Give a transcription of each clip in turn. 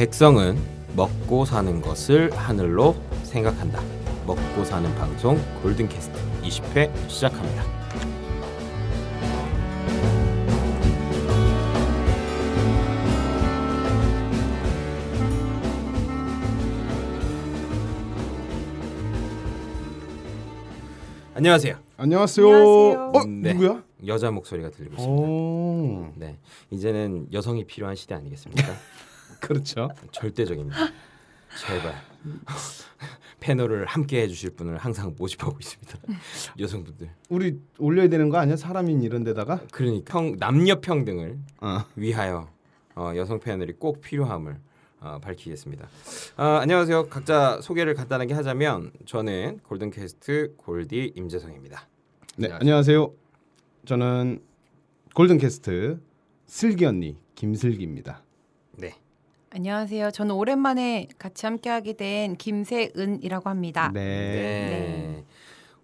백성은 먹고 사는 것을 하늘로 생각한다. 먹고 사는 방송 골든캐스트 20회 시작합니다. 안녕하세요. 안녕하세요. 안녕하세요. 어 네. 누구야? 여자 목소리가 들리고 있습니다. 오 네, 이제는 여성이 필요한 시대 아니겠습니까? 그렇죠. 절대적입니다. 제발 패널을 함께 해주실 분을 항상 모집하고 있습니다. 여성분들. 우리 올려야 되는 거 아니야? 사람인 이런 데다가. 그러니까 평, 남녀 평등을 어. 위하여 어, 여성 패널이 꼭 필요함을 어, 밝히겠습니다. 어, 안녕하세요. 각자 소개를 간단하게 하자면 저는 골든 캐스트 골디 임재성입니다. 네 안녕하세요. 안녕하세요. 저는 골든 캐스트 슬기 언니 김슬기입니다. 네. 안녕하세요. 저는 오랜만에 같이 함께하게 된 김세은이라고 합니다. 네. 네.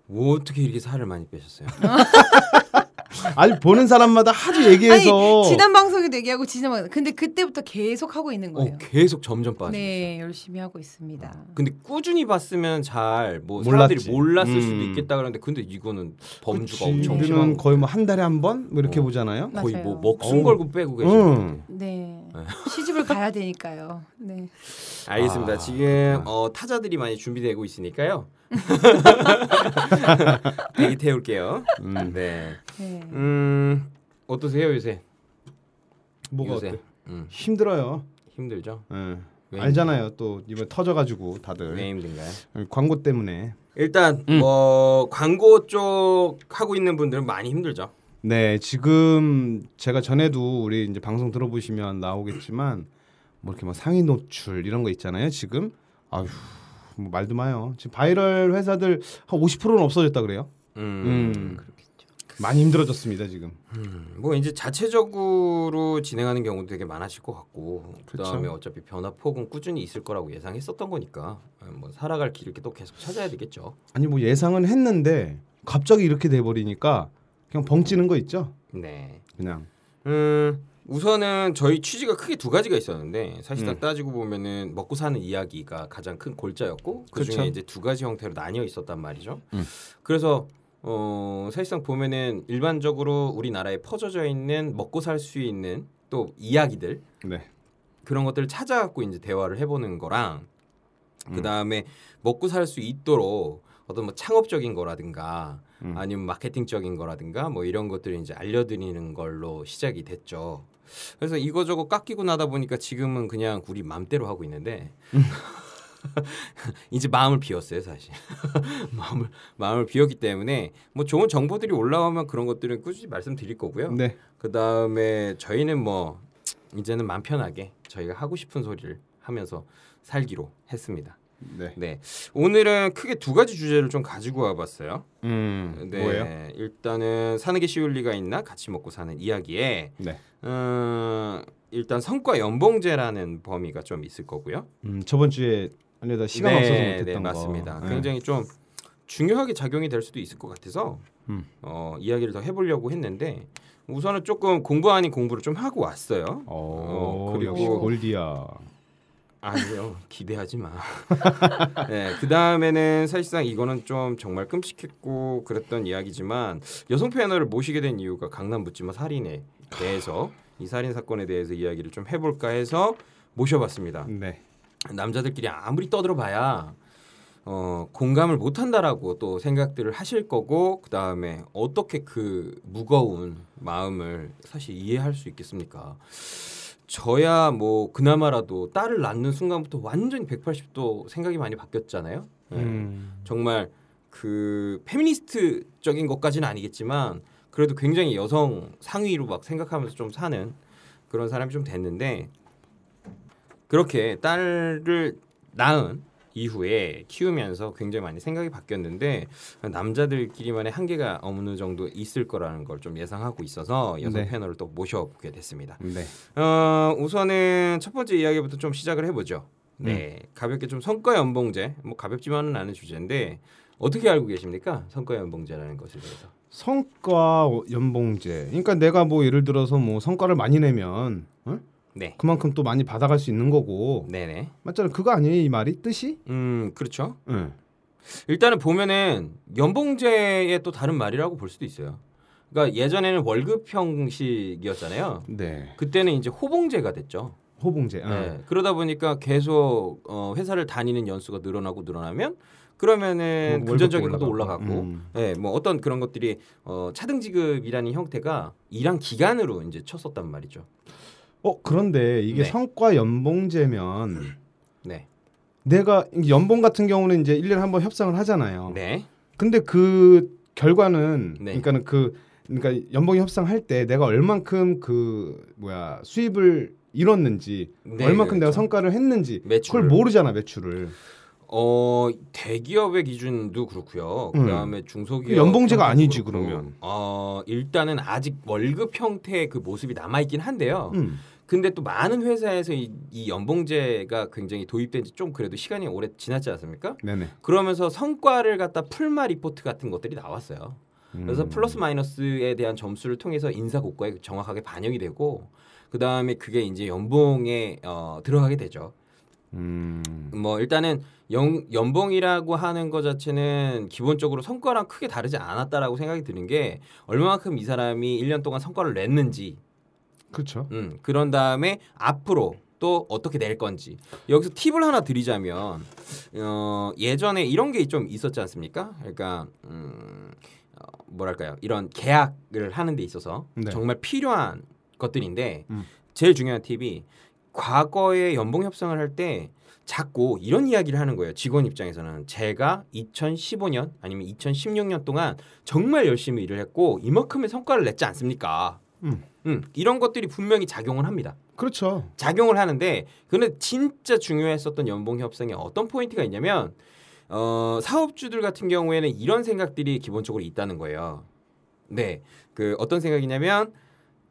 어떻게 이렇게 살을 많이 빼셨어요? 아니 보는 사람마다 하도 얘기해서 아니 지난 방송에도 얘기하고 지난 방송 근데 그때부터 계속 하고 있는 거예요. 어, 계속 점점 빠지고 있어요. 네, 열심히 하고 있습니다. 근데 꾸준히 봤으면 잘뭐 몰랐지. 사람들이 몰랐을 수도 음. 있겠다 그러는데 근데 이거는 범주가 그치. 엄청 심한 거의 뭐 한 달에 한 번 뭐 이렇게 어. 보잖아요. 거의 맞아요. 뭐 목숨 어우. 걸고 빼고 계시는 응. 네. 시집을 가야 되니까요. 네. 알겠습니다. 아, 지금. 어, 타자들이 많이 준비되고 있으니까요. 대기 태울게요. 음. 네. 네. 음 어떠세요 요새? 뭐가 요새 어때? 음, 힘들어요. 힘들죠? 예. 왜 알잖아요. 또 이번 터져가지고 다들 왜 힘든가요? 광고 때문에. 일단 음. 뭐 광고 쪽 하고 있는 분들은 많이 힘들죠. 네, 지금 제가 전에도 우리 이제 방송 들어보시면 나오겠지만 뭐 이렇게 막 상위 노출 이런 거 있잖아요. 지금 아휴 뭐 말도 마요. 지금 바이럴 회사들 한 50%는 없어졌다 그래요. 음, 음. 그렇겠죠. 많이 힘들어졌습니다 지금. 음, 뭐 이제 자체적으로 진행하는 경우도 되게 많아질 것 같고 그쵸. 그다음에 어차피 변화 폭은 꾸준히 있을 거라고 예상했었던 거니까 뭐 살아갈 길을 또 계속 찾아야 되겠죠. 아니 뭐 예상은 했는데 갑자기 이렇게 돼 버리니까 그냥 벙찌는 거 있죠. 네. 그냥. 음, 우선은 저희 취지가 크게 두 가지가 있었는데 사실상 음. 따지고 보면은 먹고 사는 이야기가 가장 큰 골자였고 그 중에. 이제 두 가지 형태로 나뉘어 있었단 말이죠. 음. 그래서 어, 사실상 보면은 일반적으로 우리나라에 퍼져져 있는 먹고 살 수 있는 또 이야기들 네. 그런 것들을 찾아갖고 이제 대화를 해보는 거랑 음. 그 다음에 먹고 살 수 있도록 어떤 뭐 창업적인 거라든가 음. 아니면 마케팅적인 거라든가 뭐 이런 것들을 이제 알려드리는 걸로 시작이 됐죠. 그래서 이거저거 깎이고 나다 보니까 지금은 그냥 우리 맘대로 하고 있는데 이제 마음을 비웠어요 사실 마음을 마음을 비웠기 때문에 뭐 좋은 정보들이 올라오면 그런 것들은 꾸준히 말씀드릴 거고요. 네. 그 다음에 저희는 뭐 이제는 맘 편하게 저희가 하고 싶은 소리를 하면서 살기로 했습니다. 네. 네 오늘은 크게 두 가지 주제를 좀 가지고 와봤어요. 음. 네 뭐예요? 일단은 사는 게 쉬울 리가 있나 같이 먹고 사는 이야기에 네. 음, 일단 성과 연봉제라는 범위가 좀 있을 거고요. 음, 저번 주에 아니다 시간 네, 없어서 못했던 네, 거. 맞습니다. 네. 굉장히 좀 중요하게 작용이 될 수도 있을 것 같아서 음. 어, 이야기를 더 해보려고 했는데 우선은 조금 공부 아닌 공부를 좀 하고 왔어요. 어, 어, 그리고 골디야. 아니요 기대하지 마. 네, 그 다음에는 사실상 이거는 좀 정말 끔찍했고 그랬던 이야기지만 여성 패널을 모시게 된 이유가 강남 묻지마 살인에 대해서 이 살인 사건에 대해서 이야기를 좀 해볼까 해서 모셔봤습니다. 네. 남자들끼리 아무리 떠들어봐야 어, 공감을 못한다라고 또 생각들을 하실 거고 그 다음에 어떻게 그 무거운 마음을 사실 이해할 수 있겠습니까? 저야 뭐 그나마라도 딸을 낳는 순간부터 완전히 180도 생각이 많이 바뀌었잖아요. 네. 음. 정말 그 페미니스트적인 것까지는 아니겠지만 그래도 굉장히 여성 상위로 막 생각하면서 좀 사는 그런 사람이 좀 됐는데 그렇게 딸을 낳은 이후에 키우면서 굉장히 많이 생각이 바뀌었는데 남자들끼리만의 한계가 어느 정도 있을 거라는 걸 좀 예상하고 있어서 여성 네. 패널을 또 모셔보게 됐습니다. 네. 어, 우선은 첫 번째 이야기부터 좀 시작을 해보죠. 네, 가볍게 좀 성과 연봉제, 뭐 가볍지만은 않은 주제인데 어떻게 알고 계십니까? 성과 연봉제라는 것에 대해서. 성과 연봉제. 그러니까 내가 뭐 예를 들어서 뭐 성과를 많이 내면 어? 네. 그만큼 또 많이 받아갈 수 있는 거고 네네. 맞잖아요. 그거 아니에요 이 말이 뜻이? 음 그렇죠. 응. 일단은 보면은 연봉제의 또 다른 말이라고 볼 수도 있어요. 그러니까 예전에는 월급 형식이었잖아요. 네. 그때는 이제 호봉제가 됐죠. 호봉제. 응. 네. 그러다 보니까 계속 어, 회사를 다니는 연수가 늘어나고 늘어나면 그러면은 월급도 금전적인 것도 올라가고. 음. 예, 뭐 어떤 그런 것들이 어, 차등지급이라는 형태가 일한 기간으로 이제 쳤었단 말이죠. 어 그런데 이게 네. 성과 연봉제면 네, 내가 연봉 같은 경우는 이제 1년에 한 번 협상을 하잖아요. 네, 근데 그 결과는 네. 그러니까는 그 그러니까 연봉 협상할 때 내가 얼만큼 그 뭐야 수입을 이뤘는지 네, 얼만큼 내가 그렇죠. 성과를 했는지 매출을. 그걸 모르잖아 매출을. 어 대기업의 기준도 그렇고요. 음. 그다음에 중소기업 그 연봉제가 아니지, 그렇고. 그러면. 어 일단은 아직 월급 형태의 그 모습이 남아 있긴 한데요. 음. 근데 또 많은 회사에서 이, 이 연봉제가 굉장히 도입된 지 좀 그래도 시간이 오래 지났지 않습니까? 네네. 그러면서 성과를 갖다 풀마 리포트 같은 것들이 나왔어요. 그래서 음. 플러스 마이너스에 대한 점수를 통해서 인사 고과에 정확하게 반영이 되고 그 다음에 그게 이제 연봉에 어, 들어가게 되죠. 음. 뭐 일단은 연, 연봉이라고 하는 것 자체는 기본적으로 성과랑 크게 다르지 않았다라고 생각이 드는 게 얼마만큼 이 사람이 1년 동안 성과를 냈는지 그렇죠. 음, 그런 다음에 앞으로 또 어떻게 낼 건지 여기서 팁을 하나 드리자면 어, 예전에 이런 게 좀 있었지 않습니까? 그러니까 음, 어, 뭐랄까요 이런 계약을 하는 데 있어서 네. 정말 필요한 것들인데 음. 제일 중요한 팁이 과거에 연봉 협상을 할 때 자꾸 이런 이야기를 하는 거예요. 직원 입장에서는 제가 2015년 아니면 2016년 동안 정말 열심히 일을 했고 이만큼의 성과를 냈지 않습니까? 음. 음, 이런 것들이 분명히 작용을 합니다. 그렇죠. 작용을 하는데 근데 진짜 중요했었던 연봉 협상에 어떤 포인트가 있냐면 어, 사업주들 같은 경우에는 이런 생각들이 기본적으로 있다는 거예요. 네, 그 어떤 생각이냐면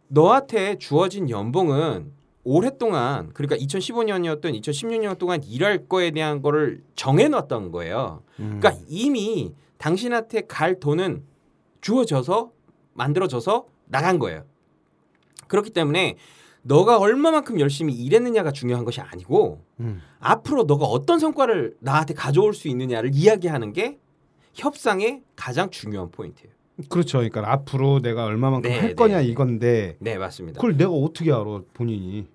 너한테 주어진 연봉은 오랫동안 그러니까 2015년이었던 2016년 동안 일할 거에 대한 거를 정해 놨던 거예요. 음. 그러니까 이미 당신한테 갈 돈은 주어져서 만들어져서 나간 거예요. 그렇기 때문에 너가 얼마만큼 열심히 일했느냐가 중요한 것이 아니고 음. 앞으로 너가 어떤 성과를 나한테 가져올 수 있느냐를 이야기하는 게 협상의 가장 중요한 포인트예요. 그렇죠. 그러니까 앞으로 내가 얼마만큼 네, 할 거냐 네, 네. 이건데 네 맞습니다. 그걸 내가 어떻게 알아 본인이?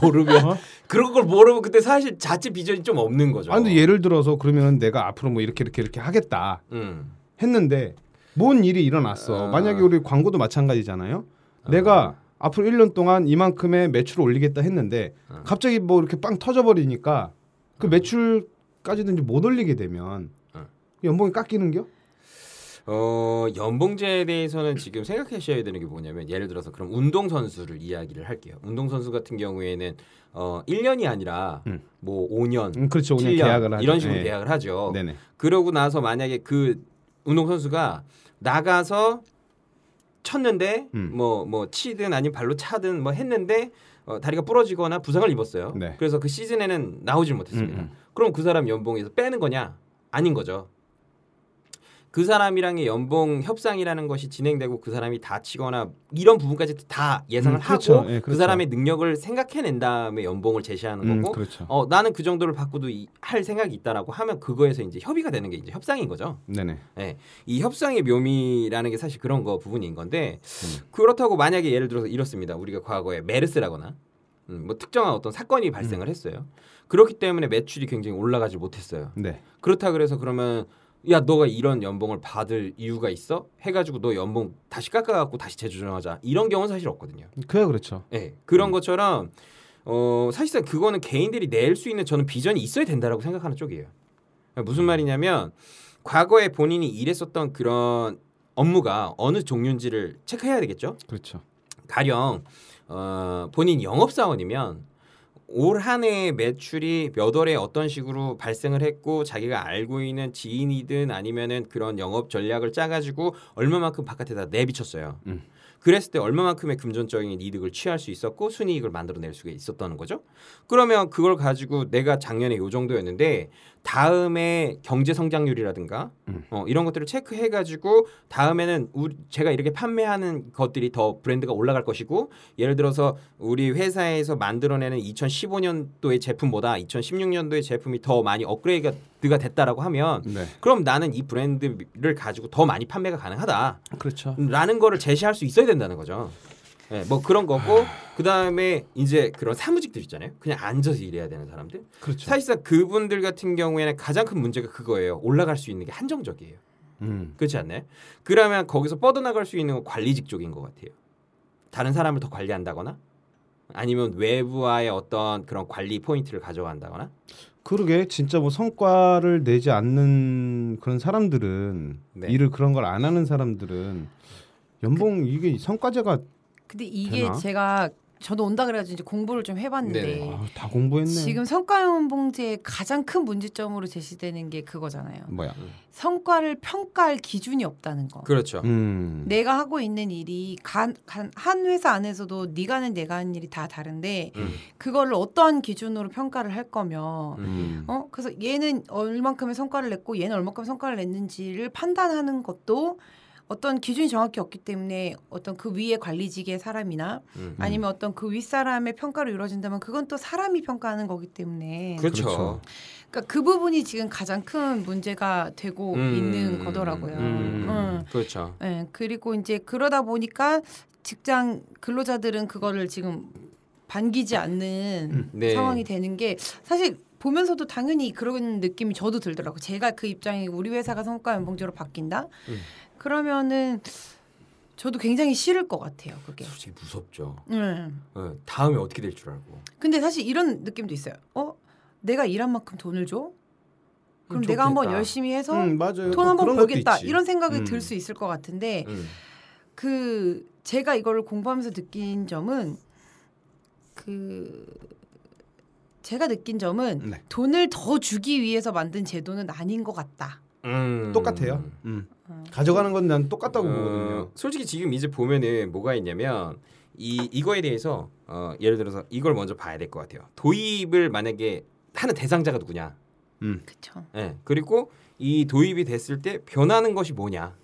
모르면 어? 그런 걸 모르면 그때 사실 자체 비전이 좀 없는 거죠. 아니 근데 예를 들어서 그러면 내가 앞으로 뭐 이렇게 이렇게 이렇게 하겠다 음. 했는데 뭔 일이 일어났어. 아. 만약에 우리 광고도 마찬가지잖아요. 내가 앞으로 1년 동안 이만큼의 매출을 올리겠다 했는데 어. 갑자기 뭐 이렇게 빵 터져버리니까 그 매출까지도 이제 못 올리게 되면 어. 연봉이 깎이는겨? 어 연봉제에 대해서는 지금 생각하셔야 되는 게 뭐냐면 예를 들어서 그럼 운동 선수를 이야기를 할게요. 운동 선수 같은 경우에는 어 1년이 아니라 음. 뭐 5년, 음, 그렇죠. 그냥 7년 계약을. 이런 식으로 네. 계약을 하죠. 네네. 그러고 나서 만약에 그 운동 선수가 나가서 쳤는데 음. 뭐뭐 치든 아니면 발로 차든 뭐 했는데 어, 다리가 부러지거나 부상을 입었어요. 네. 그래서 그 시즌에는 나오질 못했습니다. 음, 음. 그럼 그 사람 연봉에서 빼는 거냐? 아닌 거죠. 그 사람이랑의 연봉 협상이라는 것이 진행되고 그 사람이 다치거나 이런 부분까지 다 예상을 음, 그렇죠. 하고 예, 그 그렇죠. 사람의 능력을 생각해낸 다음에 연봉을 제시하는 음, 거고 그렇죠. 어 나는 그 정도를 받고도 이- 할 생각이 있다라고 하면 그거에서 이제 협의가 되는 게 이제 협상인 거죠. 네네. 예. 이 협상의 묘미라는 게 사실 그런 거 부분인 건데 음. 그렇다고 만약에 예를 들어서 이렇습니다. 우리가 과거에 메르스라거나 음, 뭐 특정한 어떤 사건이 발생을 했어요. 그렇기 때문에 매출이 굉장히 올라가지 못했어요. 네. 그렇다 그래서 그러면 야 너가 이런 연봉을 받을 이유가 있어? 해가지고 너 연봉 다시 깎아갖고 다시 재조정하자 이런 경우는 사실 없거든요. 그야 그렇죠. 예, 그런 것처럼 어 사실상 그거는 개인들이 낼 수 있는 저는 비전이 있어야 된다라고 생각하는 쪽이에요. 무슨 말이냐면 과거에 본인이 일했었던 그런 업무가 어느 종류인지를 체크해야 되겠죠. 그렇죠. 가령 어, 본인 영업 사원이면 올 한 해의 매출이 몇 월에 어떤 식으로 발생을 했고 자기가 알고 있는 지인이든 아니면은 그런 영업 전략을 짜가지고 얼마만큼 바깥에다 내비쳤어요. 음. 그랬을 때 얼마만큼의 금전적인 이득을 취할 수 있었고 순이익을 만들어낼 수가 있었다는 거죠. 그러면 그걸 가지고 내가 작년에 요 정도였는데 다음에 경제 성장률이라든가 음. 어, 이런 것들을 체크해 가지고 다음에는 우리 제가 이렇게 판매하는 것들이 더 브랜드가 올라갈 것이고 예를 들어서 우리 회사에서 만들어내는 2015년도의 제품보다 2016년도의 제품이 더 많이 업그레이드가 됐다라고 하면 네. 그럼 나는 이 브랜드를 가지고 더 많이 판매가 가능하다. 그렇죠. 라는 거를 제시할 수 있어야 된다는 거죠. 예, 뭐 그런 거고 그 다음에 이제 그런 사무직들 있잖아요. 그냥 앉아서 일해야 되는 사람들. 그렇죠. 사실상 그분들 같은 경우에는 가장 큰 문제가 그거예요. 올라갈 수 있는 게 한정적이에요. 음. 그렇지 않나요? 그러면 거기서 뻗어나갈 수 있는 건 관리직 쪽인 것 같아요. 다른 사람을 더 관리한다거나 아니면 외부와의 어떤 그런 관리 포인트를 가져간다거나 그러게 진짜 뭐 성과를 내지 않는 그런 사람들은 네. 일을 그런 걸 안 하는 사람들은 연봉 이게 성과제가 근데 이게 되나? 제가 저도 온다 그래가지고 이제 공부를 좀 해봤는데. 아, 다 공부했네. 지금 성과연봉제의 가장 큰 문제점으로 제시되는 게 그거잖아요. 뭐야? 성과를 평가할 기준이 없다는 거. 그렇죠. 음. 내가 하고 있는 일이 간, 간, 한 회사 안에서도 네가 하는 내가 하는 일이 다 다른데 음. 그거를 어떠한 기준으로 평가를 할 거며 음. 어 그래서 얘는 얼만큼의 성과를 냈고 얘는 얼만큼 성과를 냈는지를 판단하는 것도 어떤 기준이 정확히 없기 때문에 어떤 그 위에 관리직의 사람이나 음. 아니면 어떤 그 윗사람의 평가로 이루어진다면 그건 또 사람이 평가하는 거기 때문에 그렇죠. 그렇죠. 그러니까 그 부분이 지금 가장 큰 문제가 되고 음. 있는 거더라고요. 음. 음. 그렇죠. 예, 그리고 이제 그러다 보니까 직장 근로자들은 그거를 지금 반기지 않는 네. 상황이 되는 게 사실 보면서도 당연히 그런 느낌이 저도 들더라고. 요 제가 그 입장이 우리 회사가 성과 연봉제로 바뀐다. 음. 그러면은 저도 굉장히 싫을 것 같아요. 그게. 솔직히 무섭죠. 음. 어, 다음에 어떻게 될 줄 알고. 근데 사실 이런 느낌도 있어요. 어, 내가 일한 만큼 돈을 줘? 그럼 음, 내가 한번. 열심히 해서 음. 돈 한번 벌겠다. 이런 생각이 음. 들수 있을 것 같은데 음. 그 제가 이거를 공부하면서 느낀 점은 그 제가 느낀 점은 네. 돈을 더 주기 위해서 만든 제도는 아닌 것 같다. 음. 똑같아요. 가져가는 건 난 똑같다고 어, 보거든요. 솔직히 지금 이제 보면은 뭐가 있냐면 이 이거에 대해서 어, 예를 들어서 이걸 먼저 봐야 될 것 같아요. 도입을 만약에 하는 대상자가 누구냐. 음. 그렇죠. 예. 그리고 이 도입이 됐을 때 변하는 것이 뭐냐.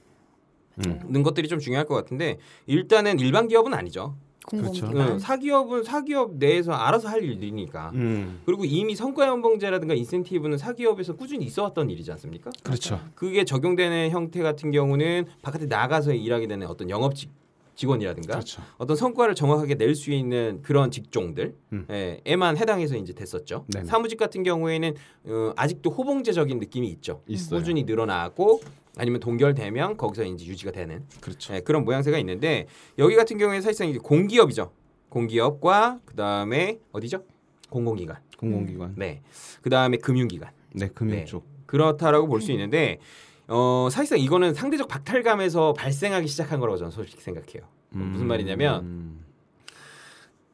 음. 는 것들이 좀 중요할 것 같은데 일단은 일반 기업은 아니죠. 공공기관. 그렇죠. 어, 사기업은 사기업 내에서 알아서 할 일이니까. 음. 그리고 이미 성과연봉제라든가 인센티브는 사기업에서 꾸준히 있어왔던 일이지 않습니까? 그렇죠. 그게 적용되는 형태 같은 경우는 바깥에 나가서 일하게 되는 어떤 영업 직, 직원이라든가 그렇죠. 어떤 성과를 정확하게 낼 수 있는 그런 직종들 음. 예, 에만 해당해서 이제 됐었죠. 네네. 사무직 같은 경우에는 어, 아직도 호봉제적인 느낌이 있죠. 있어요. 꾸준히 늘어나고 아니면 동결되면 거기서 이제 유지가 되는 그렇죠. 예, 그런 모양새가 있는데 여기 같은 경우에 사실상 이제 공기업이죠. 공기업과 그 다음에 어디죠? 공공기관. 공공기관. 네. 그 다음에 금융기관. 네, 금융 네. 쪽. 그렇다라고 볼 수 있는데 어, 사실상 이거는 상대적 박탈감에서 발생하기 시작한 거라고 저는 솔직히 생각해요. 무슨 말이냐면 음.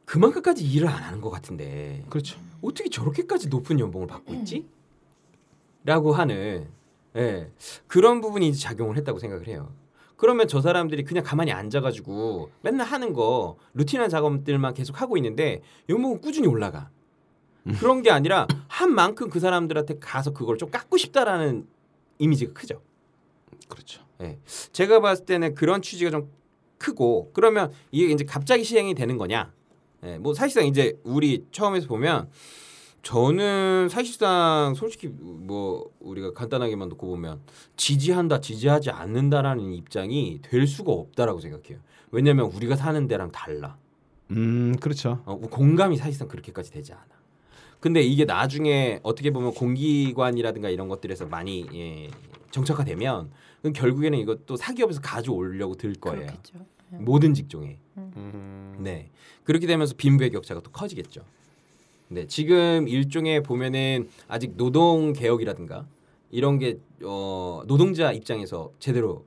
그만큼까지 일을 안 하는 것 같은데 그렇죠. 어떻게 저렇게까지 높은 연봉을 받고 있지? 라고 하는 예, 그런 부분이 이제 작용을 했다고 생각을 해요. 그러면 저 사람들이 그냥 가만히 앉아가지고 맨날 하는 거 루틴한 작업들만 계속 하고 있는데 연봉은 꾸준히 올라가. 그런 게 아니라 한 만큼 그 사람들한테 가서 그걸 좀 깎고 싶다라는 이미지가 크죠. 그렇죠. 예. 제가 봤을 때는 그런 취지가 좀 크고 그러면 이게 이제 갑자기 시행이 되는 거냐? 예, 뭐 사실상 이제 우리 처음에서 보면 저는 사실상 솔직히 뭐 우리가 간단하게만 놓고 보면 지지한다, 지지하지 않는다라는 입장이 될 수가 없다라고 생각해요. 왜냐하면 우리가 사는 데랑 달라. 음, 그렇죠. 어, 공감이 사실상 그렇게까지 되지 않아. 근데 이게 나중에 어떻게 보면 공기관이라든가 이런 것들에서 많이 예, 정착화되면 그럼 결국에는 이것도 사기업에서 가져오려고 들 거예요. 그렇겠죠. 모든 직종에. 음. 네. 그렇게 되면서 빈부의 격차가 또 커지겠죠. 네. 지금 일종의 보면은 아직 노동 개혁이라든가 이런 게 어, 노동자 입장에서 제대로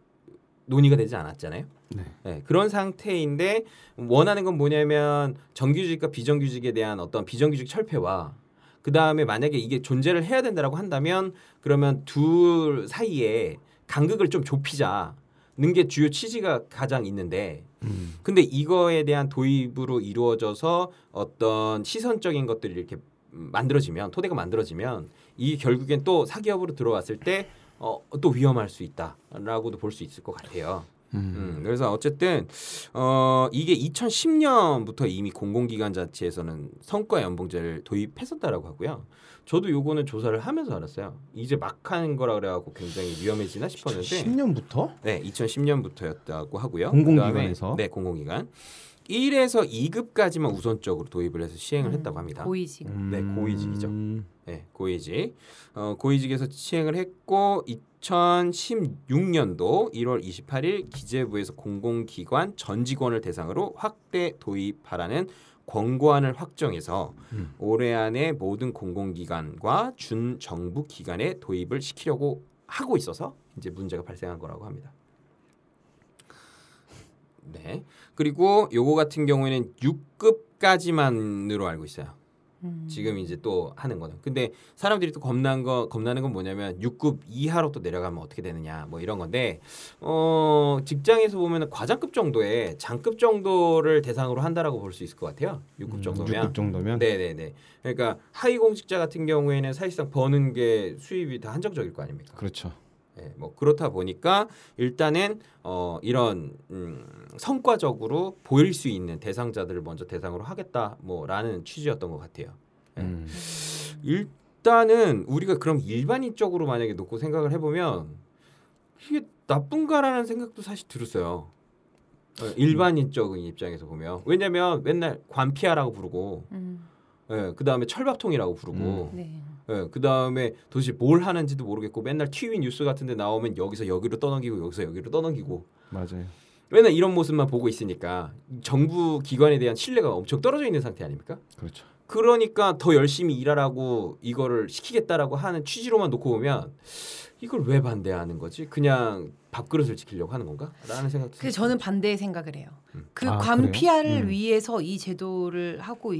논의가 되지 않았잖아요. 네. 네, 그런 상태인데 원하는 건 뭐냐면 정규직과 비정규직에 대한 어떤 비정규직 철폐와 그 다음에 만약에 이게 존재를 해야 된다라고 한다면 그러면 둘 사이에 간극을 좀 좁히자. 게 주요 취지가 가장 있는데 음. 근데 이거에 대한 도입으로 이루어져서 어떤 시선적인 것들이 이렇게 만들어지면 토대가 만들어지면 이 결국엔 또 사기업으로 들어왔을 때 어, 또 위험할 수 있다라고도 볼 수 있을 것 같아요. 음. 음, 그래서 어쨌든 어, 이게 2010년부터 이미 공공기관 자체에서는 성과 연봉제를 도입했었다라고 하고요. 저도 요거는 조사를 하면서 알았어요. 이제 막 하는 거라 그래갖고 굉장히 위험해지나 싶었는데 10년부터 네, 2010년부터였다고 하고요. 공공기관에서? 그다음에, 네, 공공기관. 1에서 2급까지만 우선적으로 도입을 해서 시행을 음, 했다고 합니다. 고위직. 네, 고위직이죠. 음. 네, 고위직. 어, 고위직에서 시행을 했고 2016년도 1월 28일 기재부에서 공공기관 전 직원을 대상으로 확대 도입하라는 권고안을 확정해서 음. 올해 안에 모든 공공기관과 준정부 기관에 도입을 시키려고 하고 있어서 이제 문제가 발생한 거라고 합니다. 네. 그리고 요거 같은 경우에는 6급까지만으로 알고 있어요. 음. 지금 이제 또 하는 거는. 근데 사람들이 또 겁난 거 겁나는 건 뭐냐면 6급 이하로 또 내려가면 어떻게 되느냐 뭐 이런 건데 어 직장에서 보면은 과장급 정도의 장급 정도를 대상으로 한다라고 볼 수 있을 것 같아요. 6급 정도면. 6급 정도면 네네네. 그러니까 하위 공직자 같은 경우에는 사실상 버는 게 수입이 다 한정적일 거 아닙니까? 그렇죠. 예, 뭐 그렇다 보니까 일단은 어 이런 음, 성과적으로 보일 수 있는 대상자들을 먼저 대상으로 하겠다 뭐라는 취지였던 것 같아요. 예. 음. 일단은 우리가 그럼 일반인적으로 만약에 놓고 생각을 해보면 이게 나쁜가라는 생각도 사실 들었어요. 어, 일반인적인 입장에서 보면 왜냐면 맨날 관피아라고 부르고 음. 예, 그 다음에 철밥통이라고 부르고 네. 예, 그 다음에 도대체 뭘 하는지도 모르겠고 맨날 TV 뉴스 같은데 나오면 여기서 여기로 떠넘기고 여기서 여기로 떠넘기고 맞아요. 맨날 이런 모습만 보고 있으니까 정부 기관에 대한 신뢰가 엄청 떨어져 있는 상태 아닙니까? 그렇죠. 그러니까 더 열심히 일하라고 이거를 시키겠다라고 하는 취지로만 놓고 보면 이걸 왜 반대하는 거지? 그냥 밥그릇을 지키려고 하는 건가? 라는 생각도 그 저는 반대의 생각을 해요. 음. 그 아, 관피아를? 음. 위해서 이 제도를 하고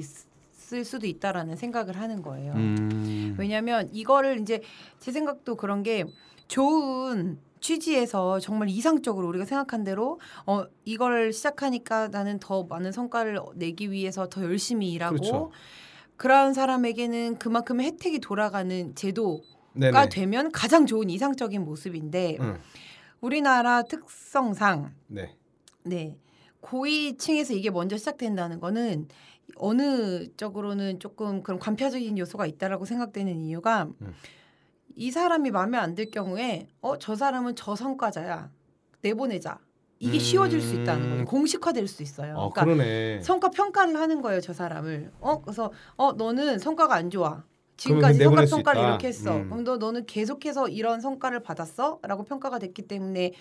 있을 수도 있다라는 생각을 하는 거예요. 음. 왜냐하면 이거를 이제 제 생각도 그런 게 좋은 취지에서 정말 이상적으로 우리가 생각한 대로 어 이걸 시작하니까 나는 더 많은 성과를 내기 위해서 더 열심히 일하고 그렇죠. 그런 사람에게는 그만큼의 혜택이 돌아가는 제도가 네네. 되면 가장 좋은 이상적인 모습인데 응. 우리나라 특성상 네. 네 고위층에서 이게 먼저 시작된다는 거는 어느 쪽으로는 조금 그런 관표적인 요소가 있다라고 생각되는 이유가 음. 이 사람이 마음에 안 들 경우에 어 저 사람은 저 성과자야 내보내자 이게 음. 쉬워질 수 있다는 거예요 공식화될 수 있어요. 아 그러니까 그러네. 성과 평가를 하는 거예요 저 사람을 어 그래서 어 너는 성과가 안 좋아 지금까지 성과 수 평가를. 이렇게 했어 음. 그럼 너 너는 계속해서 이런 성과를 받았어라고 평가가 됐기 때문에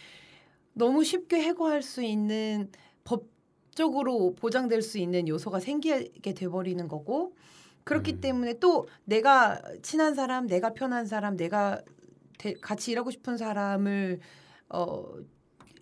너무 쉽게 해고할 수 있는 법 적으로 보장될 수 있는 요소가 생기게 돼버리는 거고 그렇기 음. 때문에 또 내가 친한 사람 내가 편한 사람 내가 대- 같이 일하고 싶은 사람을 어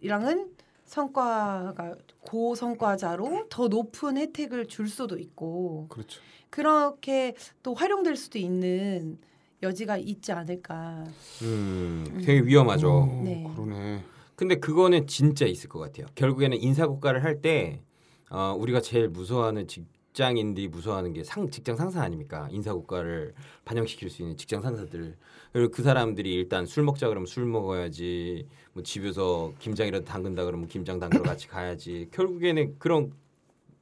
이랑은 성과가 고성과자로 더 높은 혜택을 줄 수도 있고 그렇죠. 그렇게 또 활용될 수도 있는 여지가 있지 않을까. 음, 되게 위험하죠. 오, 네. 그러네. 근데 그거는 진짜 있을 것 같아요. 결국에는 인사고과를 할 때 어, 우리가 제일 무서워하는 직장인들이 무서워하는 게 상, 직장 상사 아닙니까? 인사고과를 반영시킬 수 있는 직장 상사들. 그리고 그 사람들이 일단 술 먹자 그러면 술 먹어야지. 뭐 집에서 김장이라도 담근다 그러면 김장 담그러 같이 가야지. 결국에는 그런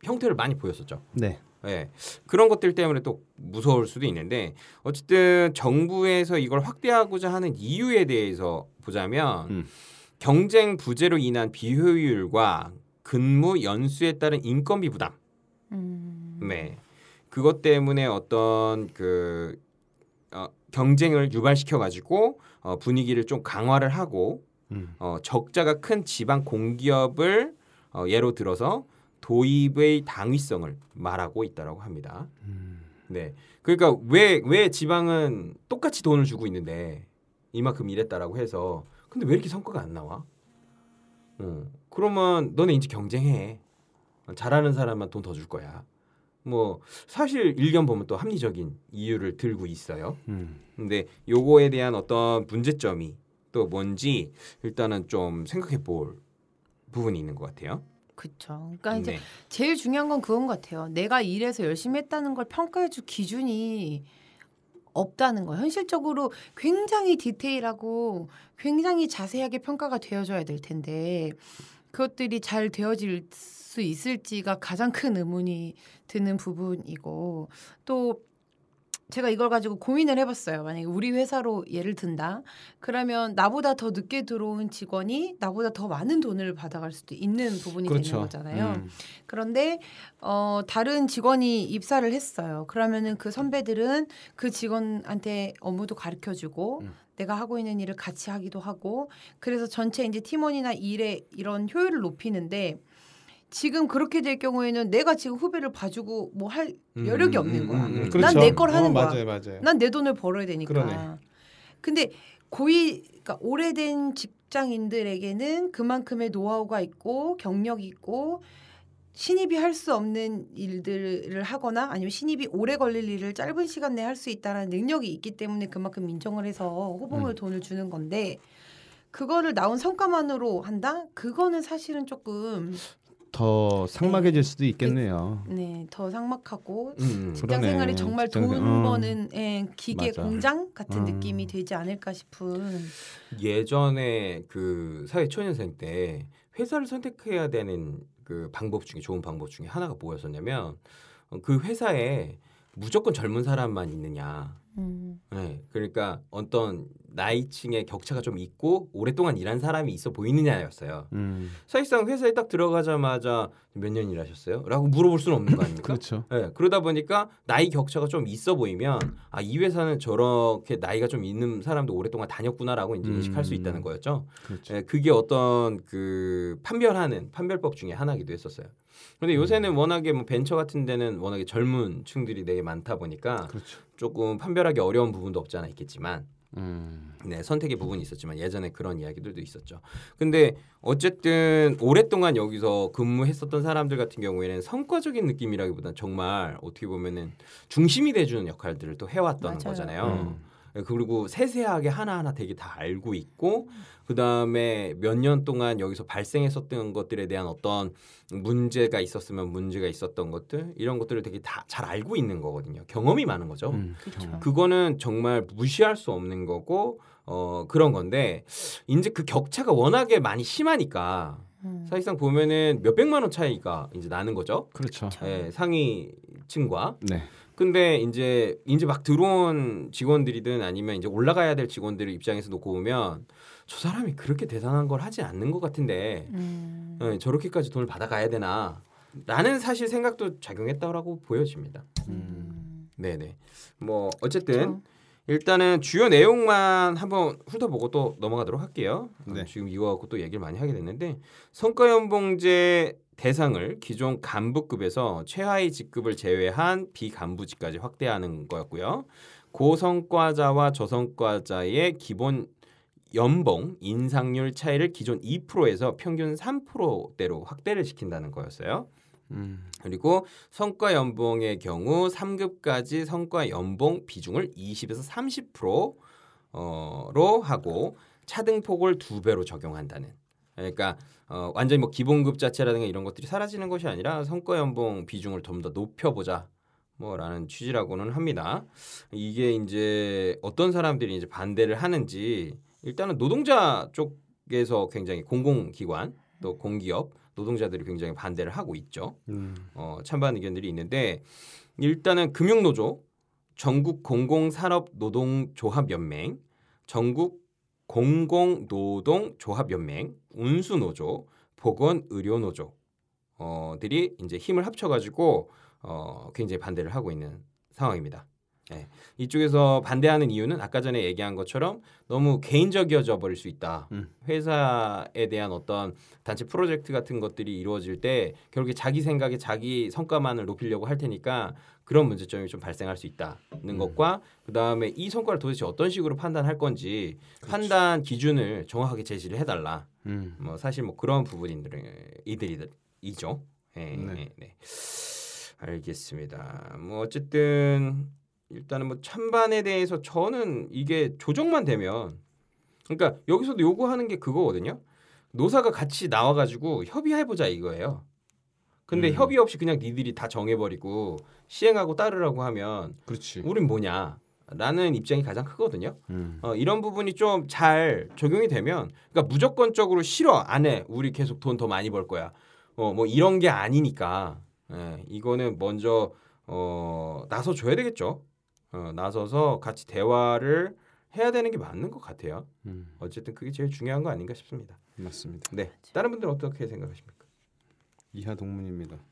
형태를 많이 보였었죠. 네. 예. 그런 것들 때문에 또 무서울 수도 있는데 어쨌든 정부에서 이걸 확대하고자 하는 이유에 대해서 보자면 음. 경쟁 부재로 인한 비효율과 근무 연수에 따른 인건비 부담. 음. 네. 그것 때문에 어떤 그 어, 경쟁을 유발시켜 가지고 어, 분위기를 좀 강화를 하고 음. 어, 적자가 큰 지방 공기업을 어, 예로 들어서 도입의 당위성을 말하고 있다라고 합니다. 음. 네. 그러니까 왜 왜 지방은 똑같이 돈을 주고 있는데 이만큼 일했다라고 해서 근데 왜 이렇게 성과가 안 나와? 어. 그러면 너네 이제 경쟁해. 잘하는 사람만 돈 더 줄 거야. 뭐 사실 일견 보면 또 합리적인 이유를 들고 있어요. 음. 근데 요거에 대한 어떤 문제점이 또 뭔지 일단은 좀 생각해 볼 부분이 있는 것 같아요. 그렇죠. 그러니까 이제 네. 제일 중요한 건 그건 것 같아요. 내가 일해서 열심히 했다는 걸 평가해 줄 기준이 없다는 거. 현실적으로 굉장히 디테일하고 굉장히 자세하게 평가가 되어져야 될 텐데 그것들이 잘 되어질 수 있을지가 가장 큰 의문이 드는 부분이고 또 제가 이걸 가지고 고민을 해봤어요. 만약에 우리 회사로 예를 든다. 그러면 나보다 더 늦게 들어온 직원이 나보다 더 많은 돈을 받아갈 수도 있는 부분이 되는 거잖아요. 음. 그런데 어 다른 직원이 입사를 했어요. 그러면은 그 선배들은 그 직원한테 업무도 가르쳐 주고 음. 내가 하고 있는 일을 같이 하기도 하고 그래서 전체 이제 팀원이나 일의 이런 효율을 높이는데 지금 그렇게 될 경우에는 내가 지금 후배를 봐주고 뭐 할 여력이 없는 거야. 음, 그렇죠. 난내 걸 하는 어, 거야. 난 내 돈을 벌어야 되니까. 그러네. 근데 고위 그러니까 오래된 직장인들에게는 그만큼의 노하우가 있고 경력이 있고 신입이 할 수 없는 일들을 하거나 아니면 신입이 오래 걸릴 일을 짧은 시간 내에 할 수 있다는 능력이 있기 때문에 그만큼 인정을 해서 호봉을 음. 돈을 주는 건데 그거를 나온 성과만으로 한다? 그거는 사실은 조금 더 삭막해질 수도 있겠네요. 네, 더 삭막하고 음, 직장 그러네. 생활이 정말 직장 돈 생- 어. 버는 예, 기계 맞아. 공장 같은 음. 느낌이 되지 않을까 싶은 예전에 그 사회 초년생 때 회사를 선택해야 되는 그 방법 중에 좋은 방법 중에 하나가 뭐였었냐면 어, 그 회사에 무조건 젊은 사람만 있느냐. 음, 네, 그러니까 어떤 나이층의 격차가 좀 있고 오랫동안 일한 사람이 있어 보이느냐였어요. 음. 사실상 회사에 딱 들어가자마자 몇 년 일하셨어요? 라고 물어볼 수는 없는 거 아닙니까? 그렇죠. 네, 그러다 보니까 나이 격차가 좀 있어 보이면 아 이 회사는 저렇게 나이가 좀 있는 사람도 오랫동안 다녔구나라고 이제 인식할 수 음. 있다는 거였죠. 그렇죠. 예, 그게 어떤 그 판별하는 판별법 중에 하나기도 했었어요. 근데 요새는 음. 워낙에 뭐 벤처 같은 데는 워낙에 젊은 층들이 되게 많다 보니까 그렇죠. 조금 판별하기 어려운 부분도 없지 않아 있겠지만 음. 네, 선택의 부분이 있었지만 예전에 그런 이야기들도 있었죠. 근데 어쨌든 오랫동안 여기서 근무했었던 사람들 같은 경우에는 성과적인 느낌이라기보다는 정말 어떻게 보면은 중심이 돼주는 역할들을 또 해왔던 맞아요. 거잖아요. 음. 예, 그리고 세세하게 하나하나 되게 다 알고 있고 그 다음에 몇 년 동안 여기서 발생했었던 것들에 대한 어떤 문제가 있었으면 문제가 있었던 것들 이런 것들을 되게 다 잘 알고 있는 거거든요. 경험이 많은 거죠. 음. 그렇죠. 그거는 정말 무시할 수 없는 거고 어 그런 건데 이제 그 격차가 워낙에 많이 심하니까 음, 사실상 보면은 몇 백만 원 차이가 이제 나는 거죠. 그렇죠. 그렇죠. 예, 상위층과 네. 근데 이제 이제 막 들어온 직원들이든 아니면 이제 올라가야 될 직원들 입장에서 놓고 보면 저 사람이 그렇게 대단한 걸 하지 않는 것 같은데 음, 예, 저렇게까지 돈을 받아가야 되나? 라는 사실 생각도 작용했다고 보여집니다. 음, 네네. 뭐 어쨌든 그렇죠. 일단은 주요 내용만 한번 훑어보고 또 넘어가도록 할게요. 네. 어, 지금 이거 갖고 또 얘기를 많이 하게 됐는데 성과연봉제 대상을 기존 간부급에서 최하위 직급을 제외한 비간부직까지 확대하는 거였고요. 고성과자와 저성과자의 기본 연봉 인상률 차이를 기존 2%에서 평균 3%대로 확대를 시킨다는 거였어요. 음. 그리고 성과 연봉의 경우 3급까지 성과 연봉 비중을 20에서 30%로 하고 차등폭을 두 배로 적용한다는. 그러니까 어, 완전히 뭐 기본급 자체라든가 이런 것들이 사라지는 것이 아니라 성과 연봉 비중을 좀 더 높여보자. 뭐라는 취지라고는 합니다. 이게 이제 어떤 사람들이 이제 반대를 하는지 일단은 노동자 쪽에서 굉장히 공공기관 또 공기업 노동자들이 굉장히 반대를 하고 있죠. 음. 어, 찬반 의견들이 있는데 일단은 금융노조, 전국 공공산업노동조합연맹, 전국 공공노동조합연맹, 운수노조, 보건의료노조 어들이 이제 힘을 합쳐가지고 어, 굉장히 반대를 하고 있는 상황입니다. 예. 이쪽에서 반대하는 이유는 아까 전에 얘기한 것처럼 너무 개인적이어져 버릴 수 있다. 음. 회사에 대한 어떤 단체 프로젝트 같은 것들이 이루어질 때 결국에 자기 생각에 자기 성과만을 높이려고 할 테니까 그런 문제점이 좀 발생할 수 있다는 음. 것과 그 다음에 이 성과를 도대체 어떤 식으로 판단할 건지 판단 기준을 정확하게 제시를 해달라. 음. 뭐 사실 뭐 그런 부분들이 이들이죠. 네, 네. 네. 네. 알겠습니다. 뭐 어쨌든 일단은 뭐 찬반에 대해서 저는 이게 조정만 되면 그러니까 여기서도 요구하는 게 그거거든요. 노사가 같이 나와가지고 협의해보자 이거예요. 근데 음. 협의 없이 그냥 니들이 다 정해버리고 시행하고 따르라고 하면 그렇지. 우린 뭐냐? 라는 입장이 가장 크거든요. 음. 어, 이런 부분이 좀 잘 적용이 되면, 그러니까 무조건적으로 싫어 안 해. 우리 계속 돈 더 많이 벌 거야. 어, 뭐 이런 게 아니니까. 예, 이거는 먼저 어, 나서 줘야 되겠죠. 어, 나서서 같이 대화를 해야 되는 게 맞는 것 같아요. 음. 어쨌든 그게 제일 중요한 거 아닌가 싶습니다. 맞습니다. 네, 다른 분들 은 어떻게 생각하십니까? 이하 동문입니다.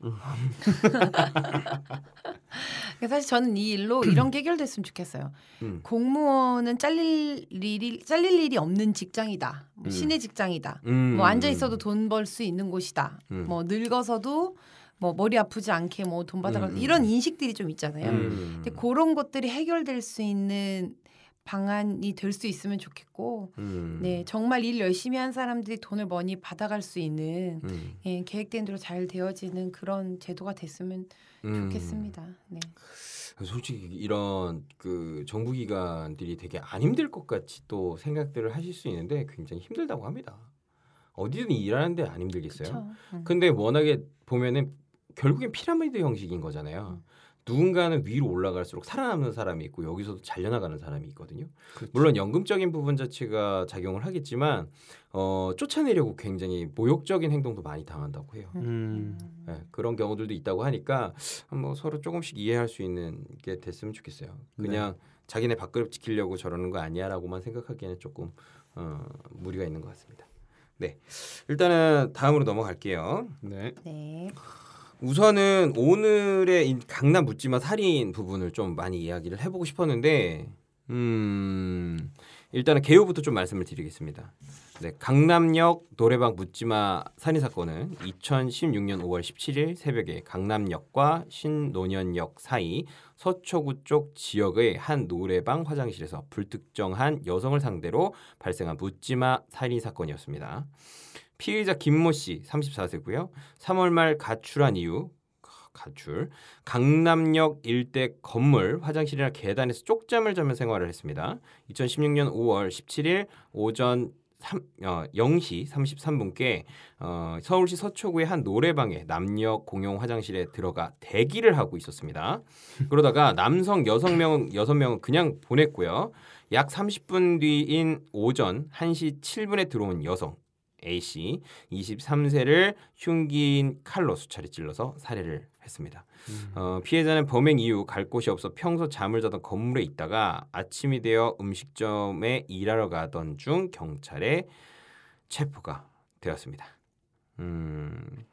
그러니까 사실 저는 이 일로 이런 게 해결됐으면 좋겠어요. 음. 공무원은 잘릴 일이 잘릴 일이 없는 직장이다. 뭐 음. 신의 직장이다. 음. 뭐 앉아 있어도 돈 벌 수 있는 곳이다. 음. 뭐 늙어서도 뭐 머리 아프지 않게 뭐 돈 받아가 음, 음. 이런 인식들이 좀 있잖아요. 음. 근데 그런 것들이 해결될 수 있는 방안이 될 수 있으면 좋겠고, 음. 네 정말 일 열심히 한 사람들이 돈을 많이 받아갈 수 있는 음. 예, 계획된 대로 잘 되어지는 그런 제도가 됐으면 음. 좋겠습니다. 네. 솔직히 이런 그 정부 기관들이 되게 안 힘들 것 같이 또 생각들을 하실 수 있는데 굉장히 힘들다고 합니다. 어디든 일하는데 안 힘들겠어요. 그렇죠. 음. 근데 워낙에 보면은 결국엔 피라미드 형식인 거잖아요. 누군가는 위로 올라갈수록 살아남는 사람이 있고 여기서도 잘려나가는 사람이 있거든요. 그렇죠. 물론 연금적인 부분 자체가 작용을 하겠지만 어, 쫓아내려고 굉장히 모욕적인 행동도 많이 당한다고 해요. 음. 예, 그런 경우들도 있다고 하니까 뭐 서로 조금씩 이해할 수 있는 게 됐으면 좋겠어요. 그냥 자기네 밥그릇 지키려고 저러는 거 아니야라고만 생각하기에는 조금 어, 무리가 있는 것 같습니다. 네, 일단은 다음으로 넘어갈게요. 네. 네. 우선은 오늘의 이 강남 묻지마 살인 부분을 좀 많이 이야기를 해보고 싶었는데, 음, 일단은 개요부터 좀 말씀을 드리겠습니다. 네, 강남역 노래방 묻지마 살인 사건은 2016년 5월 17일 새벽에 강남역과 신논현역 사이 서초구 쪽 지역의 한 노래방 화장실에서 불특정한 여성을 상대로 발생한 묻지마 살인 사건이었습니다. 피의자 김모 씨 34세고요. 3월 말 가출한 이후 가출 강남역 일대 건물 화장실이나 계단에서 쪽잠을 자며 생활을 했습니다. 2016년 5월 17일 오전 3, 어, 0시 33분께 어, 서울시 서초구의 한 노래방에 남녀 공용 화장실에 들어가 대기를 하고 있었습니다. 그러다가 남성 여성 명 여섯 명은 그냥 보냈고요. 약 30분 뒤인 오전 1시 7분에 들어온 여성 A 씨 23세를 흉기인 칼로 수차례 찔러서 살해를 했습니다. 어, 피해자는 범행 이후 갈 곳이 없어 평소 잠을 자던 건물에 있다가 아침이 되어 음식점에 일하러 가던 중 경찰에 체포가 되었습니다. 음.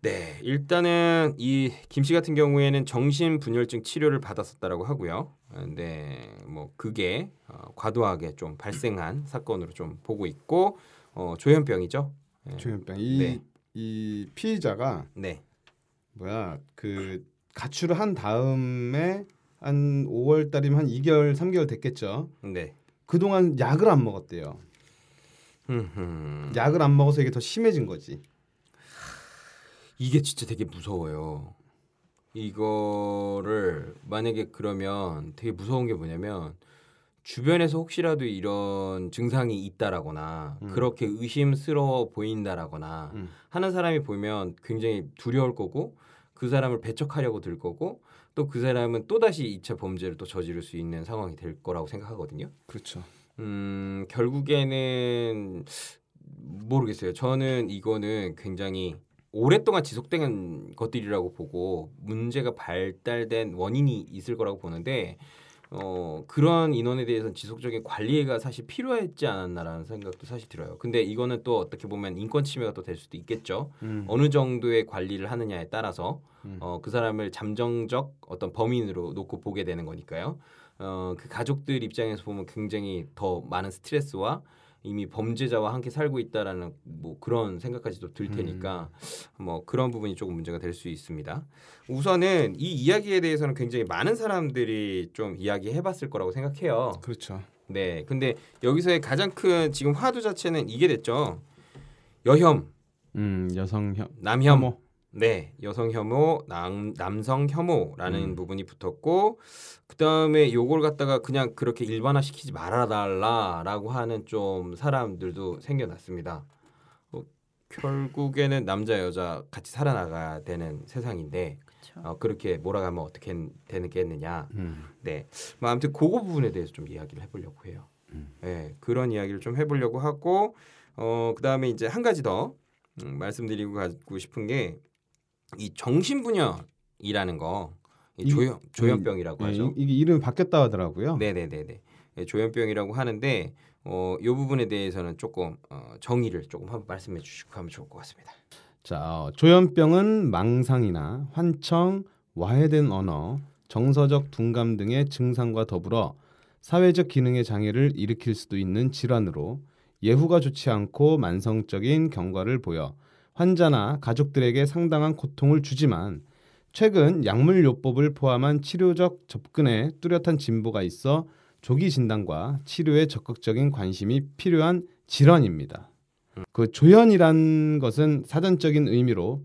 네, 일단은 이 김 씨 같은 경우에는 정신분열증 치료를 받았었다라고 하고요. 네, 뭐 그게 어, 과도하게 좀 발생한 사건으로 좀 보고 있고 어, 조현병이죠. 네. 조현병 이, 네. 이 피의자가 네, 뭐야 그 가출을 한 다음에 한 5월 달이면 한 2개월 3개월 됐겠죠. 네. 그동안 약을 안 먹었대요. 약을 안 먹어서 이게 더 심해진 거지. 이게 진짜 되게 무서워요. 이거를 만약에 그러면 되게 무서운 게 뭐냐면 주변에서 혹시라도 이런 증상이 있다라거나 음. 그렇게 의심스러워 보인다라거나 음. 하는 사람이 보면 굉장히 두려울 거고 그 사람을 배척하려고 들 거고 또 그 사람은 또 다시 2차 범죄를 또 저지를 수 있는 상황이 될 거라고 생각하거든요. 그렇죠. 음, 결국에는 모르겠어요. 저는 이거는 굉장히 오랫동안 지속된 것들이라고 보고 문제가 발달된 원인이 있을 거라고 보는데 어, 그런 인원에 대해서는 지속적인 관리가 사실 필요했지 않았나라는 생각도 사실 들어요. 근데 이거는 또 어떻게 보면 인권 침해가 또 될 수도 있겠죠. 음. 어느 정도의 관리를 하느냐에 따라서 음. 어, 그 사람을 잠정적 어떤 범인으로 놓고 보게 되는 거니까요. 어, 그 가족들 입장에서 보면 굉장히 더 많은 스트레스와 이미 범죄자와 함께 살고 있다라는 뭐 그런 생각까지도 들 테니까 뭐 그런 부분이 조금 문제가 될 수 있습니다. 우선은 이 이야기에 대해서는 굉장히 많은 사람들이 좀 이야기해봤을 거라고 생각해요. 그렇죠. 네, 근데 여기서의 가장 큰 지금 화두 자체는 이게 됐죠. 여혐, 음 여성혐 남혐, 혐오. 네, 여성 혐오, 남, 남성 혐오라는 음. 부분이 붙었고 그 다음에 요걸 갖다가 그냥 그렇게 일반화 시키지 말아 달라라고 하는 좀 사람들도 생겨났습니다. 어, 결국에는 남자 여자 같이 살아나가야 되는 세상인데. 어, 그렇게 몰아가면 어떻게 되겠느냐. 음. 네, 뭐 아무튼 그거 부분에 대해서 좀 이야기를 해보려고 해요. 음. 네, 그런 이야기를 좀 해보려고 하고 어, 그 다음에 이제 한 가지 더 음, 말씀드리고 가고 싶은 게 이 정신분열이라는 거 조현 조현병이라고 네, 하죠. 이- 이게 이름이 바뀌었다 하더라고요. 네네네네. 네, 조현병이라고 하는데 어, 이 부분에 대해서는 조금 어, 정의를 조금 한번 말씀해 주시고 하면 좋을 것 같습니다. 자, 어, 조현병은 망상이나 환청, 와해된 언어, 정서적 둔감 등의 증상과 더불어 사회적 기능의 장애를 일으킬 수도 있는 질환으로 예후가 좋지 않고 만성적인 경과를 보여 환자나 가족들에게 상당한 고통을 주지만 최근 약물요법을 포함한 치료적 접근에 뚜렷한 진보가 있어 조기 진단과 치료에 적극적인 관심이 필요한 질환입니다. 그 조현이란 것은 사전적인 의미로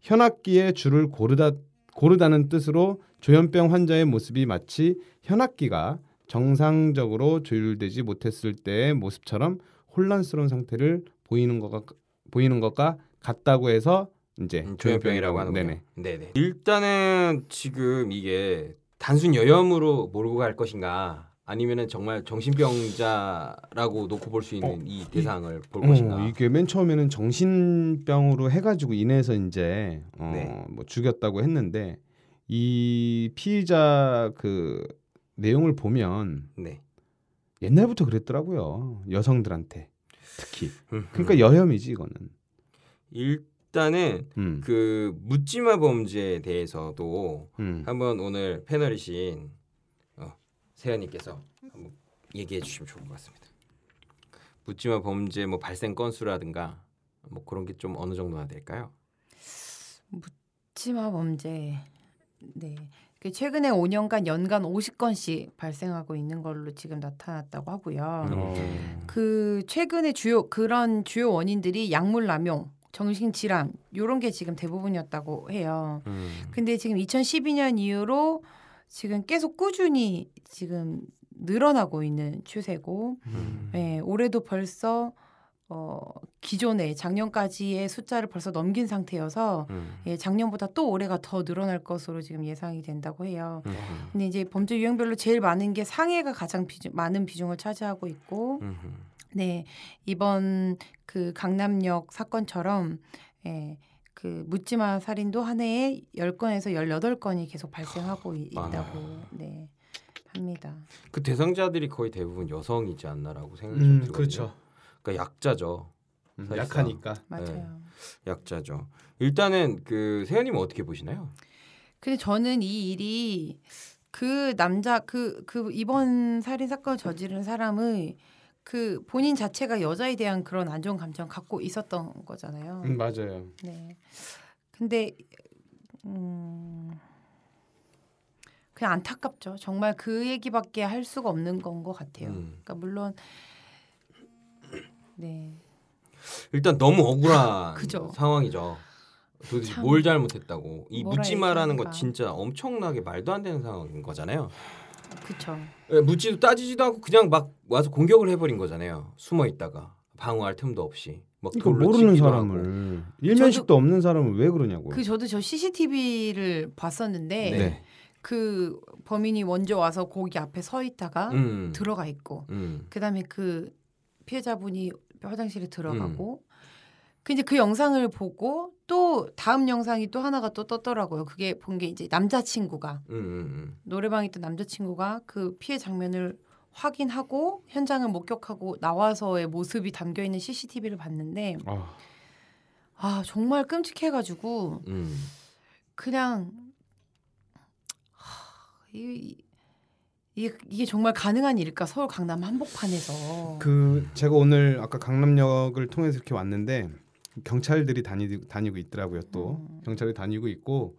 현악기의 줄을 고르다 고르다는 뜻으로 조현병 환자의 모습이 마치 현악기가 정상적으로 조율되지 못했을 때의 모습처럼 혼란스러운 상태를 보이는 것과 보이는 것과 같다고 해서 이제 음, 조현병이라고 하는 거예요. 네네. 일단은 지금 이게 단순 여염으로 몰고 갈 것인가 아니면은 정말 정신병자라고 놓고 볼 수 있는 어, 이 대상을 볼 것인가. 어, 이게 맨 처음에는 정신병으로 해가지고 인해서 이제 어, 네. 뭐 죽였다고 했는데 이 피의자 그 내용을 보면 네. 옛날부터 그랬더라고요 여성들한테 특히 음, 그러니까 여혐이지 이거는 일단은 음, 그 묻지마 범죄에 대해서도 음. 한번 오늘 패널이신 어, 세연님께서 한번 얘기해 주시면 좋을 것 같습니다. 묻지마 범죄 뭐 발생 건수라든가 뭐 그런 게 좀 어느 정도나 될까요? 치마 범죄. 네. 그 최근에 5년간 연간 50건씩 발생하고 있는 걸로 지금 나타났다고 하고요. 음. 어. 그 최근에 주요 그런 주요 원인들이 약물 남용, 정신 질환 요런 게 지금 대부분이었다고 해요. 음. 근데 지금 2012년 이후로 지금 계속 꾸준히 지금 늘어나고 있는 추세고 음. 네, 올해도 벌써 어, 기존에 작년까지의 숫자를 벌써 넘긴 상태여서 음. 예, 작년보다 또 올해가 더 늘어날 것으로 지금 예상이 된다고 해요. 음. 근데 이제 범죄 유형별로 제일 많은 게 상해가 가장 비중, 많은 비중을 차지하고 있고, 음. 네 이번 그 강남역 사건처럼 예, 그 묻지마 살인도 한 해에 10건에서 18건이 계속 발생하고. 있다고 네 합니다. 그 대상자들이 거의 대부분 여성이지 않나라고 생각이 좀 들거든요. 그렇죠 그러니까 약자죠. 음. 약하니까 맞아요. 약자죠. 일단은 그 세연님은 어떻게 보시나요? 근데 저는 이 일이 그 남자 그그 이번 살인 사건 저지른 사람의 그 본인 자체가 여자에 대한 그런 안 좋은 감정 갖고 있었던 거잖아요. 음, 맞아요 네. 근데 음 그냥 안타깝죠. 정말 그 얘기밖에 할 수가 없는 건 것 같아요. 음. 그러니까 물론 네. 일단 너무 억울한. 상황이죠. 도대체 참. 뭘 잘못했다고 이 뭐라 묻지 마라는 거? 진짜 엄청나게 말도 안 되는 상황인 거잖아요. 그렇죠. 예, 묻지도 따지지도 않고 그냥 막 와서 공격을 해버린 거잖아요. 숨어 있다가 방어할 틈도 없이. 돌로 모르는 사람을 하고. 일면식도 없는 사람을 왜 그러냐고 그 저도 저 CCTV를 봤었는데 네. 그 범인이 먼저 와서 거기 앞에 서 있다가 음. 들어가 있고 음. 그다음에 그 피해자분이 화장실에 들어가고 음. 그 이제 그 영상을 보고 또 다음 영상이 또 하나가 또 떴더라고요. 그게 본 게 이제 남자친구가 음, 음, 노래방에 있던 남자친구가 그 피해 장면을 확인하고 현장을 목격하고 나와서의 모습이 담겨 있는 CCTV를 봤는데 아, 아 정말 끔찍해가지고 음. 음. 그냥 하, 이, 이게, 이게 정말 가능한 일일까 서울 강남 한복판에서 그 제가 오늘 아까 강남역을 통해서 이렇게 왔는데 경찰들이 다니, 다니고 있더라고요 또 음. 경찰이 다니고 있고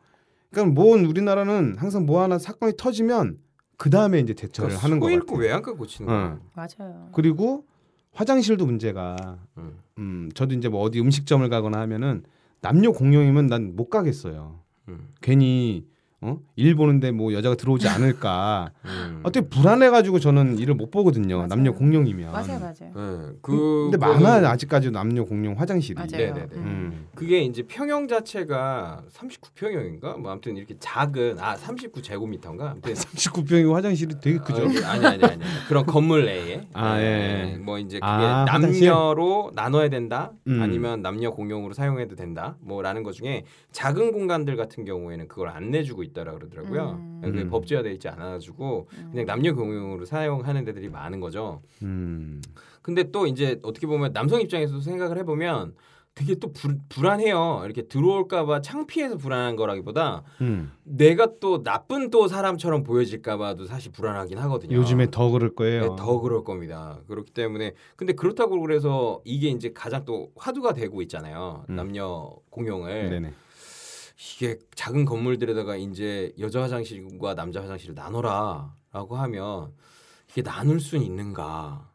그러니까 뭐 우리나라는 항상 뭐 하나 사건이 터지면 그 다음에 이제 대처를 그러니까 하는 거 같아요. 외양간 고치는 거야. 맞아요. 그리고 화장실도 문제가 음. 음 저도 이제 뭐 어디 음식점을 가거나 하면은 남녀 공용이면 난 못 가겠어요. 음. 괜히 어? 일 보는데 뭐 여자가 들어오지 않을까. 음. 어떻게 불안해가지고 저는 일을 못 보거든요. 맞아요. 남녀 공용이면. 맞아요, 맞아요. 네, 그 근데 많아 아직까지 남녀 공용 화장실이. 맞아요. 네네네. 음. 음. 그게 이제 평형 자체가 39평형인가? 뭐 아무튼 이렇게 작은 아 39제곱미터인가? 아무튼 19평이 화장실이 되게 크죠. 어, 아니 아니 아니 그런 건물 내에 아, 예, 예. 뭐 이제 그게 아, 화장실? 남녀로 나눠야 된다 음. 아니면 남녀 공용으로 사용해도 된다 뭐라는 것 중에 작은 공간들 같은 경우에는 그걸 안 내주고 있다 라 그러더라고요 음. 그게 음. 법제화돼 있지 않아가지고 음. 그냥 남녀 공용으로 사용하는 데들이 많은 거죠 음. 근데 또 이제 어떻게 보면 남성 입장에서도 생각을 해보면 되게 또 불, 불안해요 이렇게 들어올까봐 창피해서 불안한 거라기보다 음. 내가 또 나쁜 또 사람처럼 보여질까봐도 사실 불안하긴 하거든요. 요즘에 더 그럴 네, 거예요. 더 그럴 겁니다. 그렇기 때문에 근데 그렇다고 그래서 이게 이제 가장 또 화두가 되고 있잖아요. 음. 남녀 공용을 네네. 이게 작은 건물들에다가 이제 여자 화장실과 남자 화장실을 나눠라라고 하면 이게 나눌 수 있는가?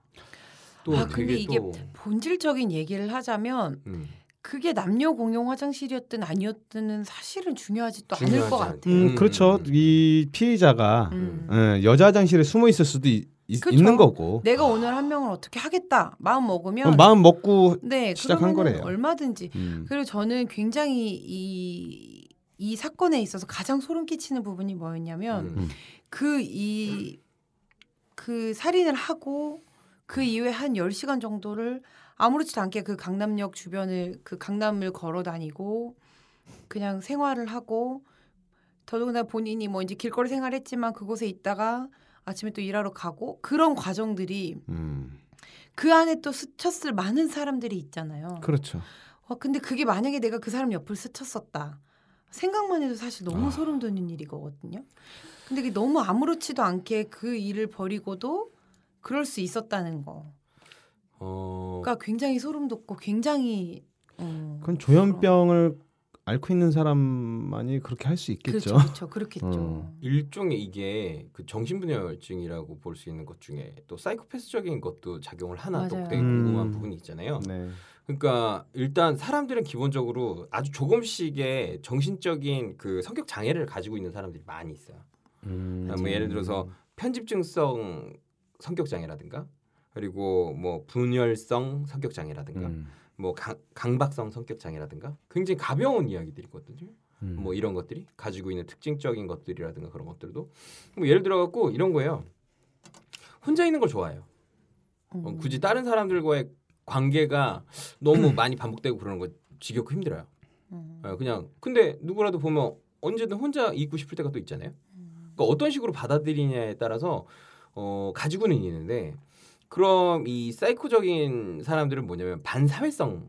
또 아, 근데 이게 또 본질적인 얘기를 하자면 음, 그게 남녀 공용 화장실이었든 아니었든은 사실은 중요하지 또 않을 중요하지 것 않- 같아요. 음, 음, 그렇죠. 음. 이 피해자가 음. 예, 여자 화장실에 숨어 있을 수도 있, 있- 그쵸. 있는 거고. 내가 오늘 한 명을 어떻게 하겠다 마음 먹으면 마음 먹고 네 시작한 거래요. 얼마든지 음. 그리고 저는 굉장히 이, 이 사건에 있어서 가장 소름 끼치는 부분이 뭐였냐면 음. 그이그 살인을 하고 그 이후에 한 10시간 정도를 아무렇지도 않게 그 강남역 주변을 그 강남을 걸어 다니고 그냥 생활을 하고 더더군다나 본인이 뭐 이제 길거리 생활했지만 그곳에 있다가 아침에 또 일하러 가고 그런 과정들이 음. 그 안에 또 스쳤을 많은 사람들이 있잖아요. 그렇죠. 어, 근데 그게 만약에 내가 그 사람 옆을 스쳤었다. 생각만 해도 사실 너무 아. 소름 돋는 일이거든요. 근데 그게 너무 아무렇지도 않게 그 일을 벌이고도 그럴 수 있었다는 거. 어, 그러니까 굉장히 소름 돋고 굉장히 어, 그건 조현병을 앓고 있는 사람만이 그렇게 할 수 있겠죠. 그렇죠, 그렇죠, 그렇겠죠. 어. 일종의 이게 그 정신분열증이라고 볼 수 있는 것 중에 또 사이코패스적인 것도 작용을 하나 또 맞아요. 되게 궁금한 음. 부분이 있잖아요. 네. 그러니까 일단 사람들은 기본적으로 아주 조금씩의 정신적인 그 성격 장애를 가지고 있는 사람들이 많이 있어요. 음. 뭐 예를 들어서 편집증성 성격 장애라든가 그리고 뭐 분열성 성격 장애라든가 음. 뭐 강, 강박성 성격 장애라든가 굉장히 가벼운 이야기들이거든요. 음. 뭐 이런 것들이 가지고 있는 특징적인 것들이라든가 그런 것들도 뭐 예를 들어 갖고 이런 거예요. 혼자 있는 걸 좋아해요. 어, 음. 굳이 다른 사람들과의 관계가 너무 많이 반복되고 그러는 거 지겹고 힘들어요. 음. 어, 그냥 근데 누구라도 보면 언제든 혼자 있고 싶을 때가 또 있잖아요. 그러니까 어떤 식으로 받아들이냐에 따라서 어, 가지고는 있는데 그럼 이 사이코적인 사람들은 뭐냐면 반사회성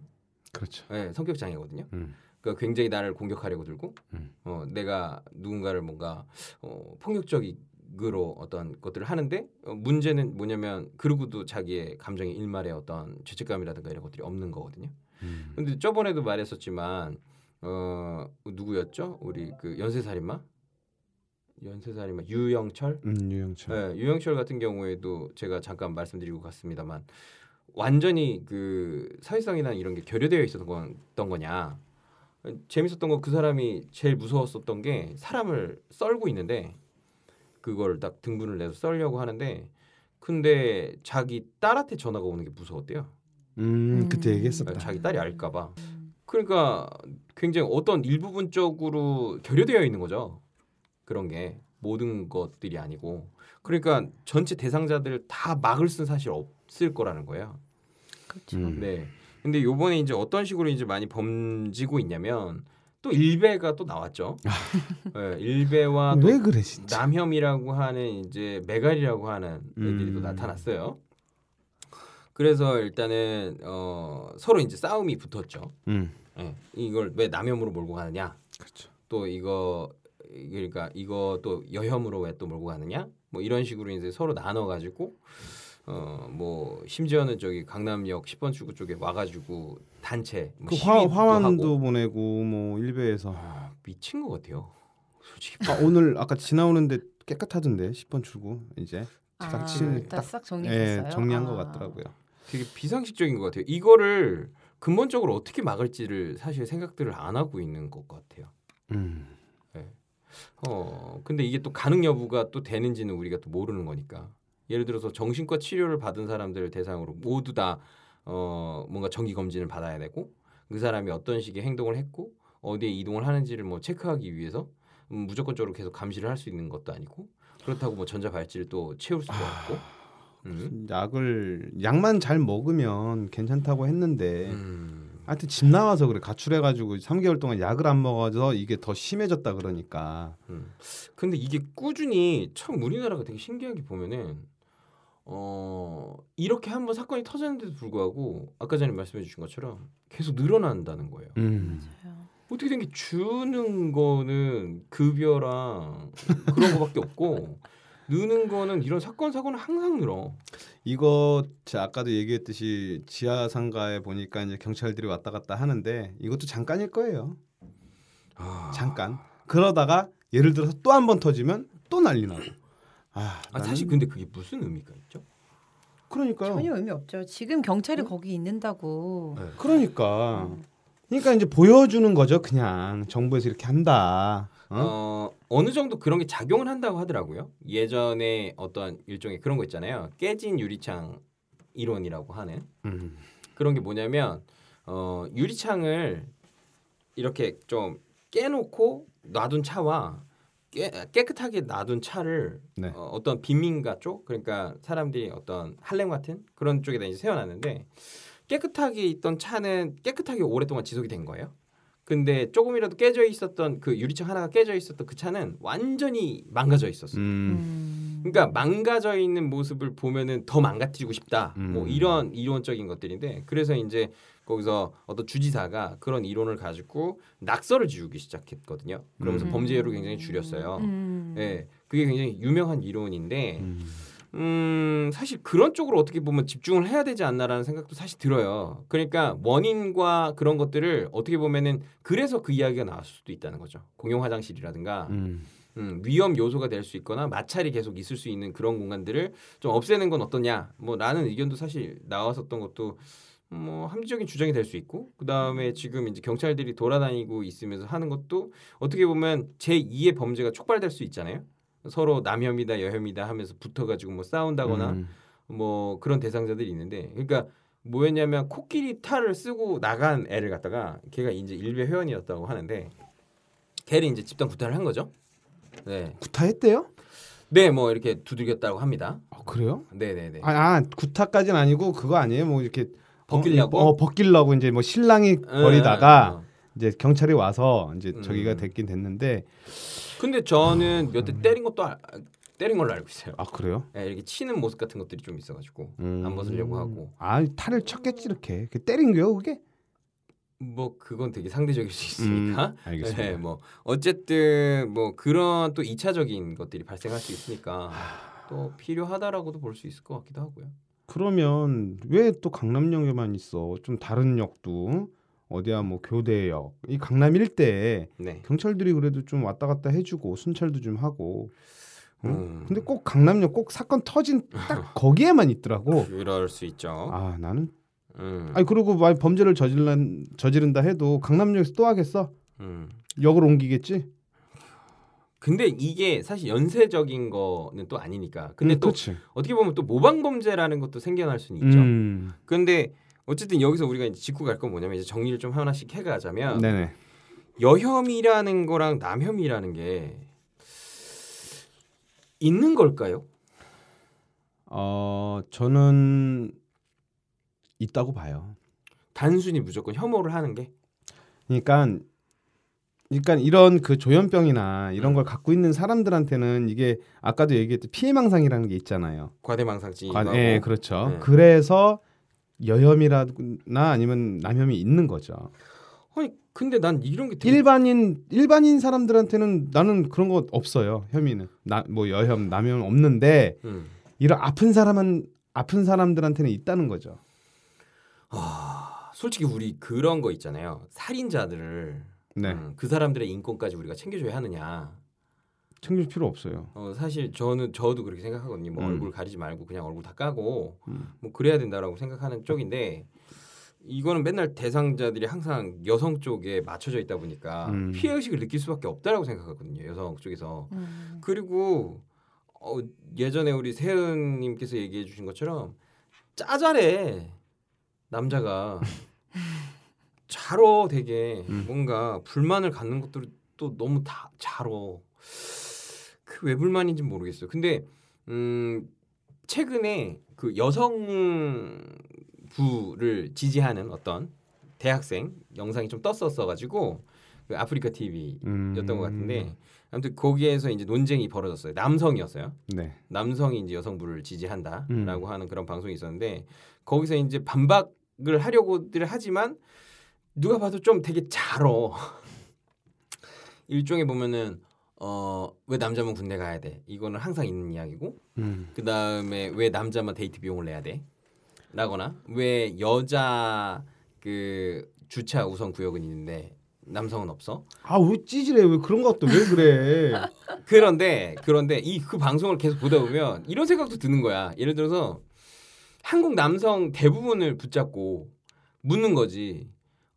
그렇죠. 예, 성격 장애거든요. 음. 그러니까 굉장히 나를 공격하려고 들고 음. 어, 내가 누군가를 뭔가 어, 폭력적 으로 어떤 것들을 하는데 어, 문제는 뭐냐면 그러고도 자기의 감정의 일말의 어떤 죄책감이라든가 이런 것들이 없는 거거든요. 음. 근데 저번에도 말했었지만 어 누구였죠? 우리 그 연쇄살인마 연쇄살인마 유영철 음, 유영철. 네, 유영철 같은 경우에도 제가 잠깐 말씀드리고 갔습니다만 완전히 그 사회성이나 이런 게 결여되어 있었던 건, 거냐 재밌었던 거그 사람이 제일 무서웠었던 게 사람을 썰고 있는데 그걸 딱 등분을 내서 썰려고 하는데 근데 자기 딸한테 전화가 오는 게 무서웠대요 음, 그때 음. 얘기했었다. 자기 딸이 알까봐 음. 그러니까 굉장히 어떤 일부분적으로 결여되어 있는 거죠. 그런 게 모든 것들이 아니고 그러니까 전체 대상자들 다 막을 수는 사실 없을 거라는 거예요. 그렇죠. 음. 네. 근데 요번에 이제 어떤 식으로 이제 많이 범지고 있냐면 또 일베가 또 나왔죠. 네, 일베와 또왜 그래 진짜? 남혐이라고 하는 이제 메갈이라고 하는 애들이 또 음. 나타났어요. 그래서 일단은 어, 서로 이제 싸움이 붙었죠. 음. 예, 이걸 왜 남혐으로 몰고 가느냐? 그렇죠. 또 이거 그러니까 이거 또 여혐으로 왜 또 몰고 가느냐? 뭐 이런 식으로 이제 서로 나눠 가지고 어 뭐 심지어는 저기 강남역 10번 출구 쪽에 와 가지고 단체 뭐 그 화, 화환도 하고. 보내고 뭐 일베에서 아, 미친 것 같아요. 솔직히 아, 오늘 아까 지나오는데 깨끗하던데 10번 출구 이제 딱 아, 치- 딱, 딱- 싹 정리됐어요. 예, 정리한 아. 것 같더라고요. 되게 비상식적인 것 같아요. 이거를 근본적으로 어떻게 막을지를 사실 생각들을 안 하고 있는 것 같아요. 음. 어 근데 이게 또 가능 여부가 또 되는지는 우리가 또 모르는 거니까 예를 들어서 정신과 치료를 받은 사람들 대상으로 모두 다 어 뭔가 정기 검진을 받아야 되고 그 사람이 어떤 식의 행동을 했고 어디에 이동을 하는지를 뭐 체크하기 위해서 음, 무조건적으로 계속 감시를 할 수 있는 것도 아니고 그렇다고 뭐 전자 발찌를 또 채울 수도 없고 음. 약을 약만 잘 먹으면 괜찮다고 했는데 음. 하여튼 집 나와서 그래 가출해가지고 3개월 동안 약을 안 먹어서 이게 더 심해졌다 그러니까 음. 근데 이게 꾸준히 참 우리나라가 되게 신기하게 보면은 어 이렇게 한번 사건이 터졌는데도 불구하고 아까 전에 말씀해 주신 것처럼 계속 늘어난다는 거예요. 음. 맞아요. 어떻게 된 게 주는 거는 급여랑 그런 거밖에 없고 느는 거는 이런 사건 사고는 항상 늘어. 이거 제가 아까도 얘기했듯이 지하 상가에 보니까 이제 경찰들이 왔다 갔다 하는데 이것도 잠깐일 거예요. 아, 잠깐. 그러다가 예를 들어서 또 한 번 터지면 또 난리 나고. 아, 아 나는- 사실 근데 그게 무슨 의미가 있죠? 그러니까요. 전혀 의미 없죠. 지금 경찰이 거기 있는다고. 네. 그러니까. 그러니까 이제 보여주는 거죠. 그냥 정부에서 이렇게 한다. 어? 어 어 느 정도 그런 게 작용을 한다고 하더라고요. 예전에 어떤 일종의 그런 거 있잖아요. 깨진 유리창 이론이라고 하는 음. 그런 게 뭐냐면 어 유리창을 이렇게 좀 깨놓고 놔둔 차와 깨, 깨끗하게 놔둔 차를 네. 어, 어떤 빈민가 쪽 그러니까 사람들이 어떤 할렘 같은 그런 쪽에다 이제 세워놨는데 깨끗하게 있던 차는 깨끗하게 오랫동안 지속이 된 거예요. 근데 조금이라도 깨져 있었던 그 유리창 하나가 깨져 있었던 그 차는 완전히 망가져 있었어. 요 음. 음. 그러니까 망가져 있는 모습을 보면은 더 망가뜨리고 싶다. 음. 뭐 이런 이론적인 것들인데 그래서 이제 거기서 어떤 주지사가 그런 이론을 가지고 낙서를 지우기 시작했거든요. 그러면서 음. 범죄율을 굉장히 줄였어요. 음. 예, 그게 굉장히 유명한 이론인데, 음. 음, 사실 그런 쪽으로 어떻게 보면 집중을 해야 되지 않나라는 생각도 사실 들어요. 그러니까 원인과 그런 것들을 어떻게 보면은 그래서 그 이야기가 나왔을 수도 있다는 거죠. 공용 화장실이라든가 음. 음, 위험 요소가 될 수 있거나 마찰이 계속 있을 수 있는 그런 공간들을 좀 없애는 건 어떠냐 뭐라는 의견도 사실 나왔었던 것도 뭐 합리적인 주장이 될 수 있고 그 다음에 지금 이제 경찰들이 돌아다니고 있으면서 하는 것도 어떻게 보면 제 2의 범죄가 촉발될 수 있잖아요. 서로 남혐이다 여혐이다 하면서 붙어가지고 뭐 싸운다거나 음. 뭐 그런 대상자들이 있는데 그러니까 뭐였냐면 코끼리 탈을 쓰고 나간 애를 갖다가 걔가 이제 일베 회원이었다고 하는데 걔를 이제 집단 구타를 한 거죠. 네, 구타했대요? 네, 뭐 이렇게 두들겼다고 합니다. 아, 그래요? 네, 네, 네. 아, 아 구타까지는 아니고 그거 아니에요? 뭐 이렇게 벗기려고? 어, 어, 벗기려고 이제 뭐 신랑이 예, 버리다가 예, 예. 이제 경찰이 와서 이제 음. 저기가 됐긴 됐는데 근데 저는 몇 대 때린 것도 알- 때린 걸로 알고 있어요. 아 그래요? 네, 이렇게 치는 모습 같은 것들이 좀 있어가지고 음. 안 벗으려고 하고 아 탈을 쳤겠지 이렇게 그 때린 거요 그게? 뭐 그건 되게 상대적일 수 있으니까. 음, 알겠습니다. 네, 뭐 어쨌든 뭐 그런 또 2차적인 것들이 발생할 수 있으니까 또 필요하다라고도 볼 수 있을 것 같기도 하고요. 그러면 왜 또 강남역에만 있어? 좀 다른 역도 어디야 뭐 교대역 이 강남 일대에 네. 경찰들이 그래도 좀 왔다 갔다 해주고 순찰도 좀 하고. 응? 음. 근데 꼭 강남역 꼭 사건 터진 딱 거기에만 있더라고. 그럴 수 있죠. 아 나는 음. 아니 그리고 범죄를 저질른 저지른다 해도 강남역에서 또 하겠어? 음. 역을 옮기겠지? 근데 이게 사실 연쇄적인 거는 또 아니니까. 근데 음, 또 그치. 어떻게 보면 또 모방 범죄라는 것도 생겨날 수는 있죠. 음. 근데 어쨌든 여기서 우리가 이제 짚고 갈 건 뭐냐면 이제 정리를 좀 하나씩 해가자면 네네. 여혐이라는 거랑 남혐이라는 게 있는 걸까요? 어 저는 있다고 봐요. 단순히 무조건 혐오를 하는 게 그러니까 그러니까 이런 그 조현병이나 이런 음. 걸 갖고 있는 사람들한테는 이게 아까도 얘기했듯 피해망상이라는 게 있잖아요. 과대망상증이 관- 예, 그렇죠. 네. 그래서 여혐이라나 아니면 남혐이 있는 거죠. 아니 근데 난 이런 게 되게 일반인 일반인 사람들한테는 나는 그런 거 없어요. 혐의는 나 뭐 여혐 남혐 없는데 음. 이런 아픈 사람은 아픈 사람들한테는 있다는 거죠. 아, 솔직히 우리 그런 거 있잖아요. 살인자들을 네, 음, 그 사람들의 인권까지 우리가 챙겨줘야 하느냐. 챙길 필요 없어요. 어, 사실 저는 저도 그렇게 생각하거든요. 뭐 음. 얼굴 가리지 말고 그냥 얼굴 다 까고 음. 뭐 그래야 된다라고 생각하는 쪽인데 이거는 맨날 대상자들이 항상 여성 쪽에 맞춰져 있다 보니까 음. 피해 의식을 느낄 수밖에 없다라고 생각하거든요. 여성 쪽에서. 음. 그리고 어, 예전에 우리 세은님께서 얘기해 주신 것처럼 짜잘해 남자가 잘어 되게 음. 뭔가 불만을 갖는 것들을 또 너무 다 잘어 그 왜 불만인지 모르겠어요. 근데 음 최근에 그 여성부를 지지하는 어떤 대학생 영상이 좀 떴었어 가지고 그 아프리카 TV였던 음. 것 같은데 아무튼 거기에서 이제 논쟁이 벌어졌어요. 남성이었어요. 네. 남성이 이제 여성부를 지지한다라고 음. 하는 그런 방송이 있었는데 거기서 이제 반박을 하려고들 하지만 누가 봐도 좀 되게 잘어. 일종의 보면은 어 왜 남자만 군대 가야 돼? 이거는 항상 있는 이야기고 음. 그 다음에 왜 남자만 데이트 비용을 내야 돼? 라거나 왜 여자 그 주차 우선 구역은 있는데 남성은 없어? 아왜 찌질해 왜 그런 것도 왜 그래? 그런데 그런데 이 그 방송을 계속 보다 보면 이런 생각도 드는 거야. 예를 들어서 한국 남성 대부분을 붙잡고 묻는 거지.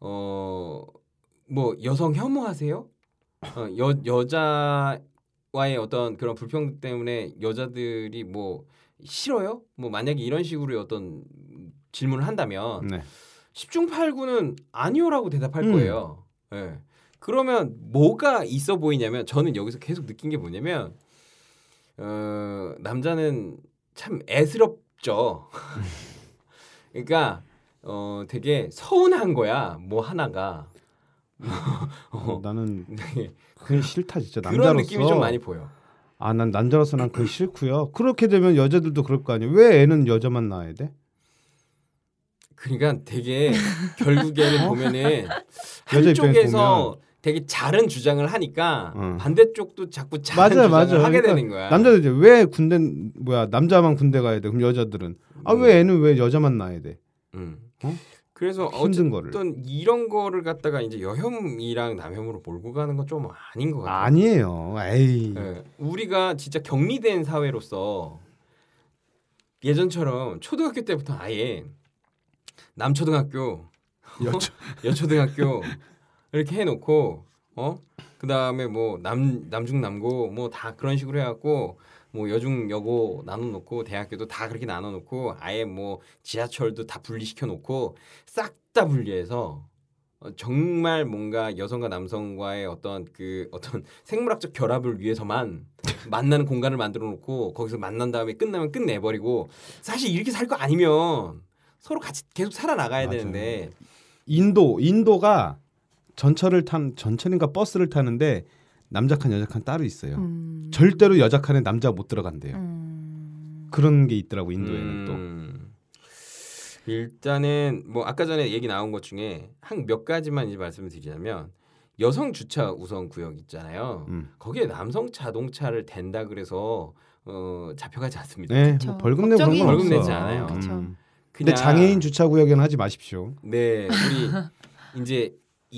어 뭐 여성 혐오하세요? 어, 여 여자와의 어떤 그런 불평등 때문에 여자들이 뭐 싫어요? 뭐 만약에 이런 식으로 어떤 질문을 한다면 네. 10중 8구는 아니오라고 대답할 음. 거예요. 예. 그러면 뭐가 있어 보이냐면 저는 여기서 계속 느낀 게 뭐냐면 어, 남자는 참 애스럽죠. 그러니까 어, 되게 서운한 거야. 뭐 하나가. 어, 나는 네. 그게 싫다 진짜 그런 남자로서. 느낌이 좀 많이 보여. 아 난 남자로서 난 그게 싫고요. 그렇게 되면 여자들도 그럴 거 아니에요. 왜 애는 여자만 낳아야 돼? 그러니까 되게 결국에는 보면은 여자 입장에서 한쪽에서 되게 잘은 주장을 하니까 응. 반대쪽도 자꾸 잘은 맞아요, 주장을 맞아요. 하게 그러니까 되는 거야. 남자들 이제 왜 군대 뭐야 남자만 군대 가야 돼? 그럼 여자들은 아 음. 왜 애는 왜 여자만 낳아야 돼? 음. 어? 그래서 힘든 거를. 이런 거를 갖다가 이제 여혐이랑 남혐으로 몰고 가는 건 좀 아닌 것 같아요. 아니에요. 에이. 예, 우리가 진짜 격리된 사회로서 예전처럼 초등학교 때부터 아예 남초등학교, 여초. 여초등학교 이렇게 해놓고 어 그다음에 뭐 남 남중 남고 뭐 다 그런 식으로 해갖고 뭐 여중 여고 나눠 놓고 대학교도 다 그렇게 나눠 놓고 아예 뭐 지하철도 다 분리시켜 놓고 싹 다 분리해서 어, 정말 뭔가 여성과 남성과의 어떤 그 어떤 생물학적 결합을 위해서만 만나는 공간을 만들어 놓고 거기서 만난 다음에 끝나면 끝내버리고 사실 이렇게 살 거 아니면 서로 같이 계속 살아나가야 맞아요. 되는데 인도 인도가 전철을 탄 전철인가 버스를 타는데 남자 칸 여자 칸 따로 있어요. 음. 절대로 여자 칸에 남자 못 들어간대요. 음. 그런 게 있더라고 인도에는 음, 일단은 뭐 아까 전에 얘기 나온 것 중에 한 몇 가지만 이제 말씀을 드리자면 여성 주차 우선 구역 있잖아요. 또. 음. 거기에 남성 자동차를 댄다 그래서 어, 잡혀가지 않습니다. 네. 뭐 벌금 내고 그런 법적인 건 벌금 없어. 내지 않아요. 음. 그냥 근데 장애인 주차 구역에는 하지 마십시오. 네 우리 이제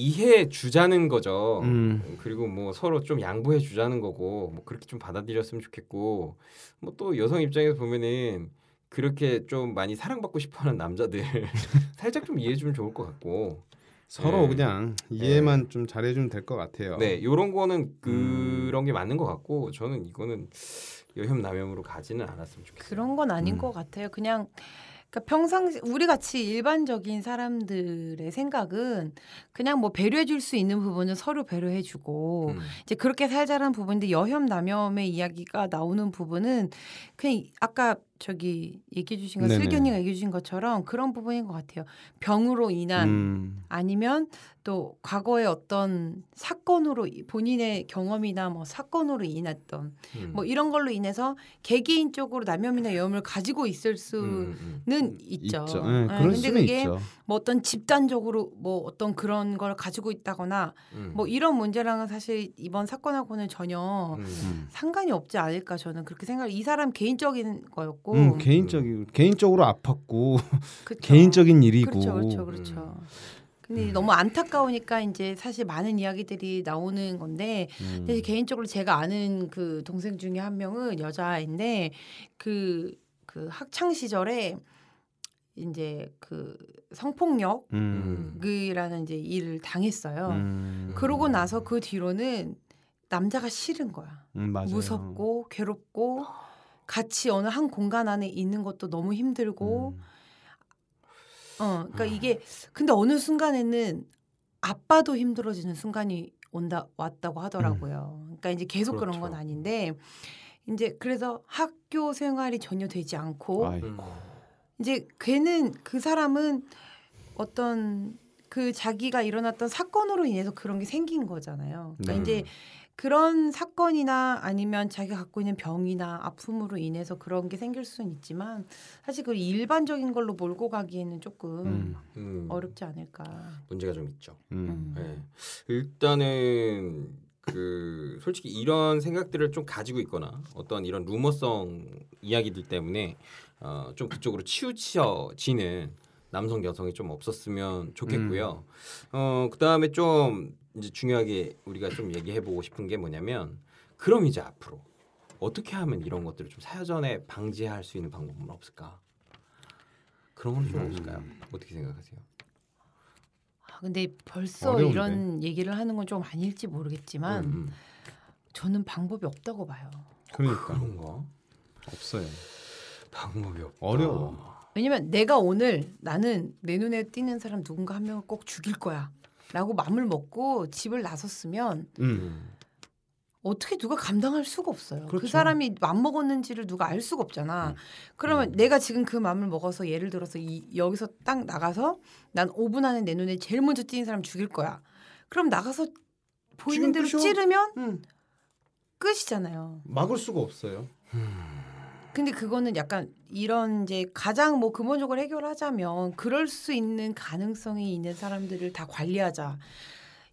이해해 주자는 거죠. 음. 그리고 뭐 서로 좀 양보해 주자는 거고 뭐 그렇게 좀 받아들였으면 좋겠고 뭐 또 여성 입장에서 보면은 그렇게 좀 많이 사랑받고 싶어하는 남자들 살짝 좀 이해해 주면 좋을 것 같고 서로 네. 그냥 이해만 좀 잘해주면 될 것 같아요. 네 요런 거는 음. 그런 게 맞는 것 같고 저는 이거는 여혐 남혐으로 가지는 않았으면 좋겠어요. 그런 건 아닌 음. 것 같아요. 그냥 그러니까 평상시 우리 같이 일반적인 사람들의 생각은 그냥 뭐 배려해 줄 수 있는 부분은 서로 배려해 주고 음. 이제 그렇게 살자는 부분인데 여혐 남혐의 이야기가 나오는 부분은 그냥 아까 저기 얘기해 주신 거 네네. 슬기언니가 얘기해 주신 것처럼 그런 부분인 것 같아요. 병으로 인한 음. 아니면 또 과거의 어떤 사건으로 이- 본인의 경험이나 뭐 사건으로 인했던 음. 뭐 이런 걸로 인해서 개개인적으로 남혐이나 여혐을 가지고 있을 수는 음, 음, 있죠. 있죠. 네, 네, 근데 수는 그게 있죠. 뭐 어떤 집단적으로 뭐 어떤 그런 걸 가지고 있다거나 음. 뭐 이런 문제랑은 사실 이번 사건하고는 전혀 음. 음. 상관이 없지 않을까 저는 그렇게 생각. 이 사람 개인적인 거였고 음, 개인적인 개인적으로 아팠고. 개인적인 일이고 그렇죠, 그렇죠, 그렇죠. 근데 음. 너무 안타까우니까 이제 사실 많은 이야기들이 나오는 건데 음. 근데 개인적으로 제가 아는 그 동생 중에 한 명은 여자인데 그 그 학창 시절에 이제 그 성폭력 음. 이라는 이제 일을 당했어요. 음. 그러고 나서 그 뒤로는 남자가 싫은 거야. 음. 무섭고 괴롭고 같이 어느 한 공간 안에 있는 것도 너무 힘들고 음. 어 그러니까 이게 근데 어느 순간에는 아빠도 힘들어지는 순간이 온다 왔다고 하더라고요. 그러니까 이제 계속 그런 건 그렇죠. 아닌데 이제 그래서 학교 생활이 전혀 되지 않고 아이고. 음. 이제 걔는 그 사람은 어떤 그 자기가 일어났던 사건으로 인해서 그런 게 생긴 거잖아요. 그러니까 네. 이제 그런 사건이나 아니면 자기가 갖고 있는 병이나 아픔으로 인해서 그런 게 생길 수는 있지만 사실 그 일반적인 걸로 몰고 가기에는 조금 음. 음. 어렵지 않을까. 문제가 좀 있죠. 음. 네. 일단은 그 솔직히 이런 생각들을 좀 가지고 있거나 어떤 이런 루머성 이야기들 때문에 어, 좀 그쪽으로 치우쳐지는 남성 여성이 좀 없었으면 좋겠고요. 어 그다음에 좀 이제 중요하게 우리가 좀 얘기해 보고 싶은 게 뭐냐면 그럼 이제 앞으로 어떻게 하면 이런 것들을 좀 사전에 방지할 수 있는 방법은 없을까? 그런 건 좀 없을까요? 어떻게 생각하세요? 아, 근데 벌써 어려운데. 이런 얘기를 하는 건 좀 아닐지 모르겠지만 음, 음. 저는 방법이 없다고 봐요. 그러니까 그런가? 없어요. 방법이 없다. 어려워. 왜냐면 내가 오늘 나는 내 눈에 띄는 사람 누군가 한 명을 꼭 죽일 거야. 라고 마음을 먹고 집을 나섰으면 음. 음. 어떻게 누가 감당할 수가 없어요. 그 그렇죠. 사람이 맘 먹었는지를 누가 알 수가 없잖아. 그러면 내가 지금 그 마음을 먹어서 예를 들어서 이, 여기서 딱 나가서 난 5분 안에 내 눈에 제일 먼저 띄는 사람 죽일 거야. 그럼 나가서 보이는 대로? 찌르면 음. 끝이잖아요. 막을 수가 없어요. 근데 그거는 약간 이런 이제 가장 뭐 근본적으로 해결하자면 그럴 수 있는 가능성이 있는 사람들을 다 관리하자.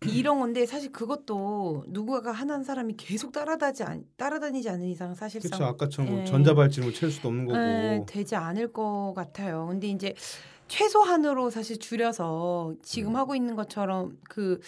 이런 건데 사실 그것도 누구가 하는 사람이 계속 따라다지 않, 따라다니지 않는 이상 사실상 그렇죠. 아까처럼 뭐 예. 전자발찌를 챌 수도 없는 거고. 예, 되지 않을 것 같아요. 근데 이제 최소한으로 사실 줄여서 지금 음. 하고 있는 것처럼 그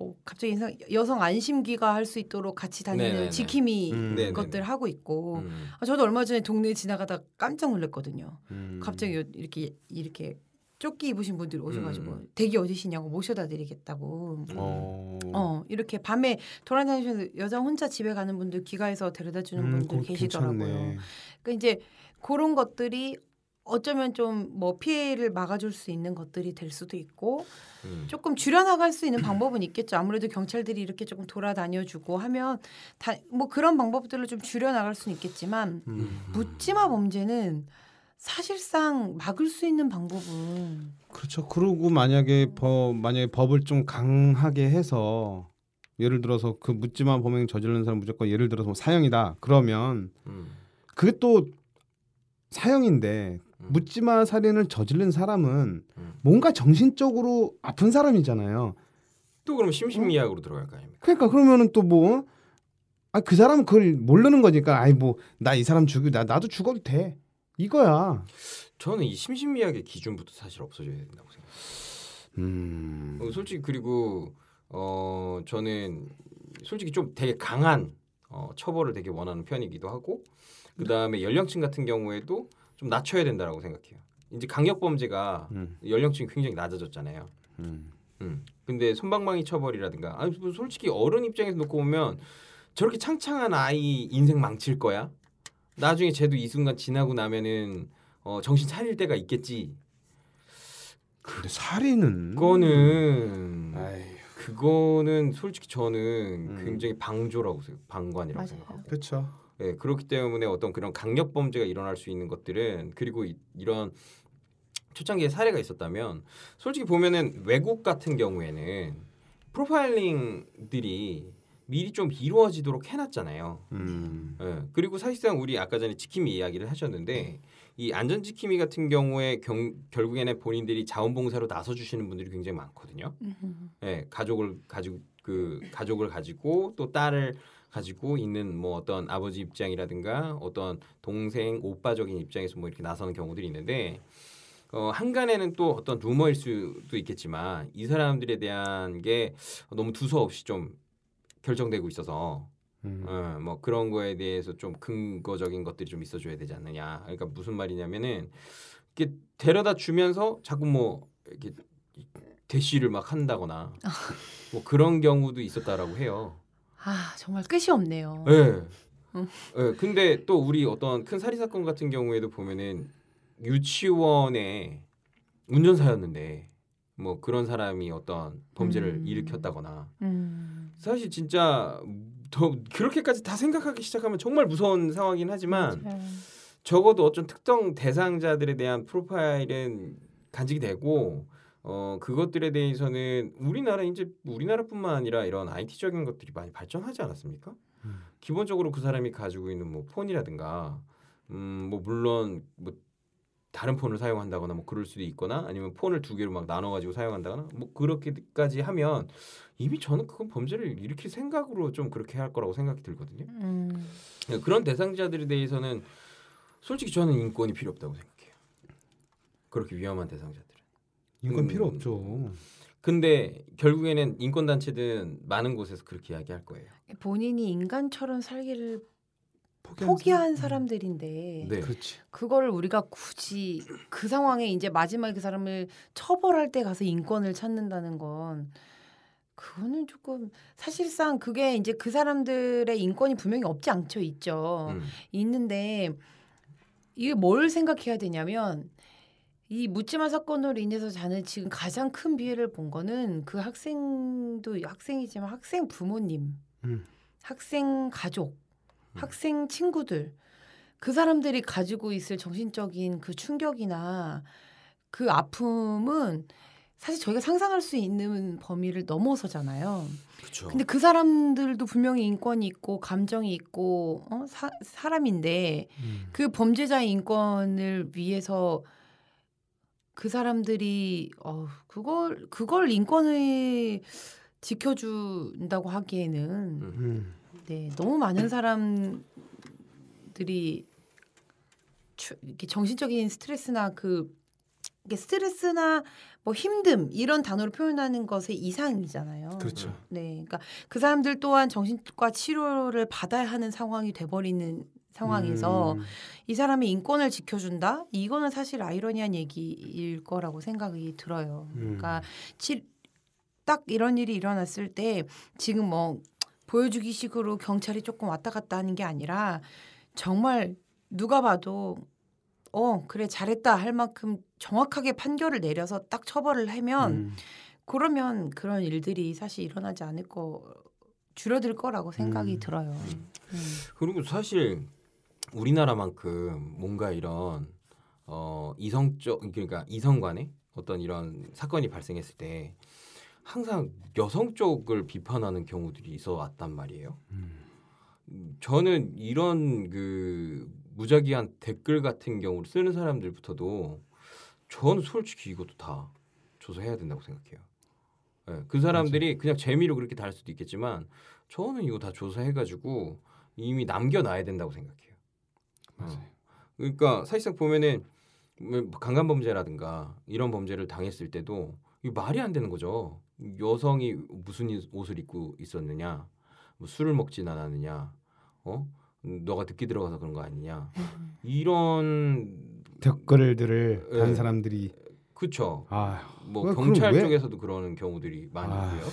어, 갑자기 인상 여성 안심기가 할 수 있도록 같이 다니는 네네네. 지킴이 음. 네네네. 것들 하고 있고 음. 아, 저도 얼마 전에 동네 지나가다 깜짝 놀랐거든요. 음. 갑자기 요- 이렇게 이렇게 조끼 입으신 분들이 오셔가지고 음. 대기 어디시냐고 모셔다 드리겠다고. 어. 어 이렇게 밤에 돌아다니면서 여자 혼자 집에 가는 분들 귀가해서 데려다 주는 음, 분들 계시더라고요. 괜찮네. 그러니까 이제 그런 것들이 어쩌면 좀 뭐 피해를 막아줄 수 있는 것들이 될 수도 있고 음. 조금 줄여나갈 수 있는 방법은 있겠죠. 아무래도 경찰들이 이렇게 조금 돌아다녀주고 하면 다 뭐 그런 방법들을 좀 줄여나갈 수는 있겠지만 음. 묻지마 범죄는 사실상 막을 수 있는 방법은 그렇죠. 그러고 만약에 법 만약에 법을 좀 강하게 해서 예를 들어서 그 묻지마 범행 저지르는 사람 무조건 예를 들어서 뭐 사형이다. 그러면 음. 그게 또 사형인데 음. 묻지마 살인을 저지른 사람은 음. 뭔가 정신적으로 아픈 사람이잖아요. 또 그럼 심신미약으로 들어갈 거 아닙니까? 그러니까 그러면은 또 뭐 아 그 사람은 그걸 모르는 거니까 아이 뭐 나 이 사람 죽이 나 나도 죽어도 돼 이거야. 저는 이 심신미약의 기준부터 사실 없어져야 된다고 생각해요. 음. 어, 솔직히 그리고 어 저는 솔직히 좀 되게 강한 어, 처벌을 되게 원하는 편이기도 하고 그 다음에 연령층 같은 경우에도 좀 낮춰야 된다라고 생각해요. 이제 강력 범죄가 음. 연령층이 굉장히 낮아졌잖아요. 음. 음. 근데 손방망이 처벌이라든가 아니 뭐 솔직히 어른 입장에서 놓고 보면 저렇게 창창한 아이 인생 망칠 거야? 나중에 쟤도 이 순간 지나고 나면은 어, 정신 차릴 때가 있겠지. 근데 살인은 그거는 아이 그거는 솔직히 저는 음. 굉장히 방조라고 생각, 방관이라고 맞아요. 생각하고. 그렇죠. 예, 그렇기 때문에 어떤 그런 강력 범죄가 일어날 수 있는 것들은 그리고 이, 이런 초창기에 사례가 있었다면 솔직히 보면은 외국 같은 경우에는 프로파일링들이 미리 좀 이루어지도록 해놨잖아요. 음. 예, 그리고 사실상 우리 아까 전에 지킴이 이야기를 하셨는데 이 안전 지킴이 같은 경우에 경, 결국에는 본인들이 자원봉사로 나서 주시는 분들이 굉장히 많거든요. 예, 가족을 가지고 그 가족을 가지고 또 딸을 가지고 있는 뭐 어떤 아버지 입장이라든가 어떤 동생 오빠적인 입장에서 뭐 이렇게 나서는 경우들이 있는데 어, 한간에는 또 어떤 루머일 수도 있겠지만 이 사람들에 대한 게 너무 두서없이 좀 결정되고 있어서 음. 어, 뭐 그런 거에 대해서 좀 근거적인 것들이 좀 있어줘야 되지 않느냐. 그러니까 무슨 말이냐면은 이렇게 데려다 주면서 자꾸 뭐 이렇게 대시를 막 한다거나 뭐 그런 경우도 있었다라고 해요. 아 정말 끝이 없네요. 예. 음. 예. 근데 또 우리 어떤 큰 살인 사건 같은 경우에도 보면은 유치원의 운전사였는데 뭐 그런 사람이 어떤 범죄를 음. 일으켰다거나 음. 사실 진짜 더 그렇게까지 다 생각하기 시작하면 정말 무서운 상황이긴 하지만 맞아요. 적어도 어떤 특정 대상자들에 대한 프로파일은 간직이 되고 어 그것들에 대해서는 우리나라 이제 우리나라뿐만 아니라 이런 IT적인 것들이 많이 발전하지 않았습니까? 음. 기본적으로 그 사람이 가지고 있는 뭐 폰이라든가 음뭐 물론 뭐 다른 폰을 사용한다거나 뭐 그럴 수도 있거나 아니면 폰을 두 개로 막 나눠 가지고 사용한다거나 뭐 그렇게까지 하면 이미 저는 그건 범죄를 일으킬 생각으로 좀 그렇게 할 거라고 생각이 들거든요. 음. 그런 대상자들에 대해서는 솔직히 저는 인권이 필요 없다고 생각해요. 그렇게 위험한 대상자들은. 인권 음. 필요 없죠. 근데 결국에는 인권 단체든 많은 곳에서 그렇게 이야기할 거예요. 본인이 인간처럼 살기를 포기한, 포기한 사람? 사람들인데 네. 그렇지. 그거를 우리가 굳이 그 상황에 이제 마지막에 그 사람을 처벌할 때 가서 인권을 찾는다는 건 그거는 조금 사실상 그게 이제 그 사람들의 인권이 분명히 없지 않죠 있죠 음. 있는데 이게 뭘 생각해야 되냐면 이 묻지마 사건으로 인해서 저는 지금 가장 큰 피해를 본 거는 그 학생도 학생이지만 학생 부모님 음. 학생 가족, 음. 학생 친구들 그 사람들이 가지고 있을 정신적인 그 충격이나 그 아픔은 사실 저희가 상상할 수 있는 범위를 넘어서잖아요. 그렇죠. 근데 그 사람들도 분명히 인권이 있고 감정이 있고 어? 사, 사람인데 음. 그 범죄자의 인권을 위해서 그 사람들이 어 그걸 그걸 인권을 지켜준다고 하기에는 음. 네 너무 많은 사람들이 추- 이렇게 정신적인 스트레스나 그 이게 스트레스나 뭐 힘듦 이런 단어로 표현하는 것의 이상이잖아요. 그렇죠. 네, 그러니까 그 사람들 또한 정신과 치료를 받아야 하는 상황이 돼버리는 상황에서 음. 이 사람의 인권을 지켜준다? 이거는 사실 아이러니한 얘기일 거라고 생각이 들어요. 음. 그러니까 치, 딱 이런 일이 일어났을 때 지금 뭐 보여주기 식으로 경찰이 조금 왔다 갔다 하는 게 아니라 정말 누가 봐도 어 그래 잘했다 할 만큼 정확하게 판결을 내려서 딱 처벌을 하면 음. 그러면 그런 일들이 사실 일어나지 않을 거 줄어들 거라고 생각이 음. 들어요. 음. 그리고 사실 우리나라만큼 뭔가 이런 어 이성적 그러니까 이성 간의 어떤 이런 사건이 발생했을 때 항상 여성 쪽을 비판하는 경우들이 있어 왔단 말이에요. 음. 음, 저는 이런 그 무작위한 댓글 같은 경우를 쓰는 사람들부터도 저는 솔직히 이것도 다 조사해야 된다고 생각해요. 예, 그 사람들이 그냥 재미로 그렇게 달 수도 있겠지만 저는 이거 다 조사해가지고 이미 남겨놔야 된다고 생각해요. 어. 맞아요. 그러니까 사실상 보면은 뭐 강간 범죄라든가 이런 범죄를 당했을 때도 이 말이 안 되는 거죠. 여성이 무슨 이- 옷을 입고 있었느냐, 뭐 술을 먹진 않았느냐, 어? 음, 너가 듣기 들어가서 그런 거 아니냐. 이런 댓글들을 예. 다른 사람들이 그쵸. 아, 뭐 그럼 경찰 왜- 쪽에서도 그러는 경우들이 많이 아, 있고요.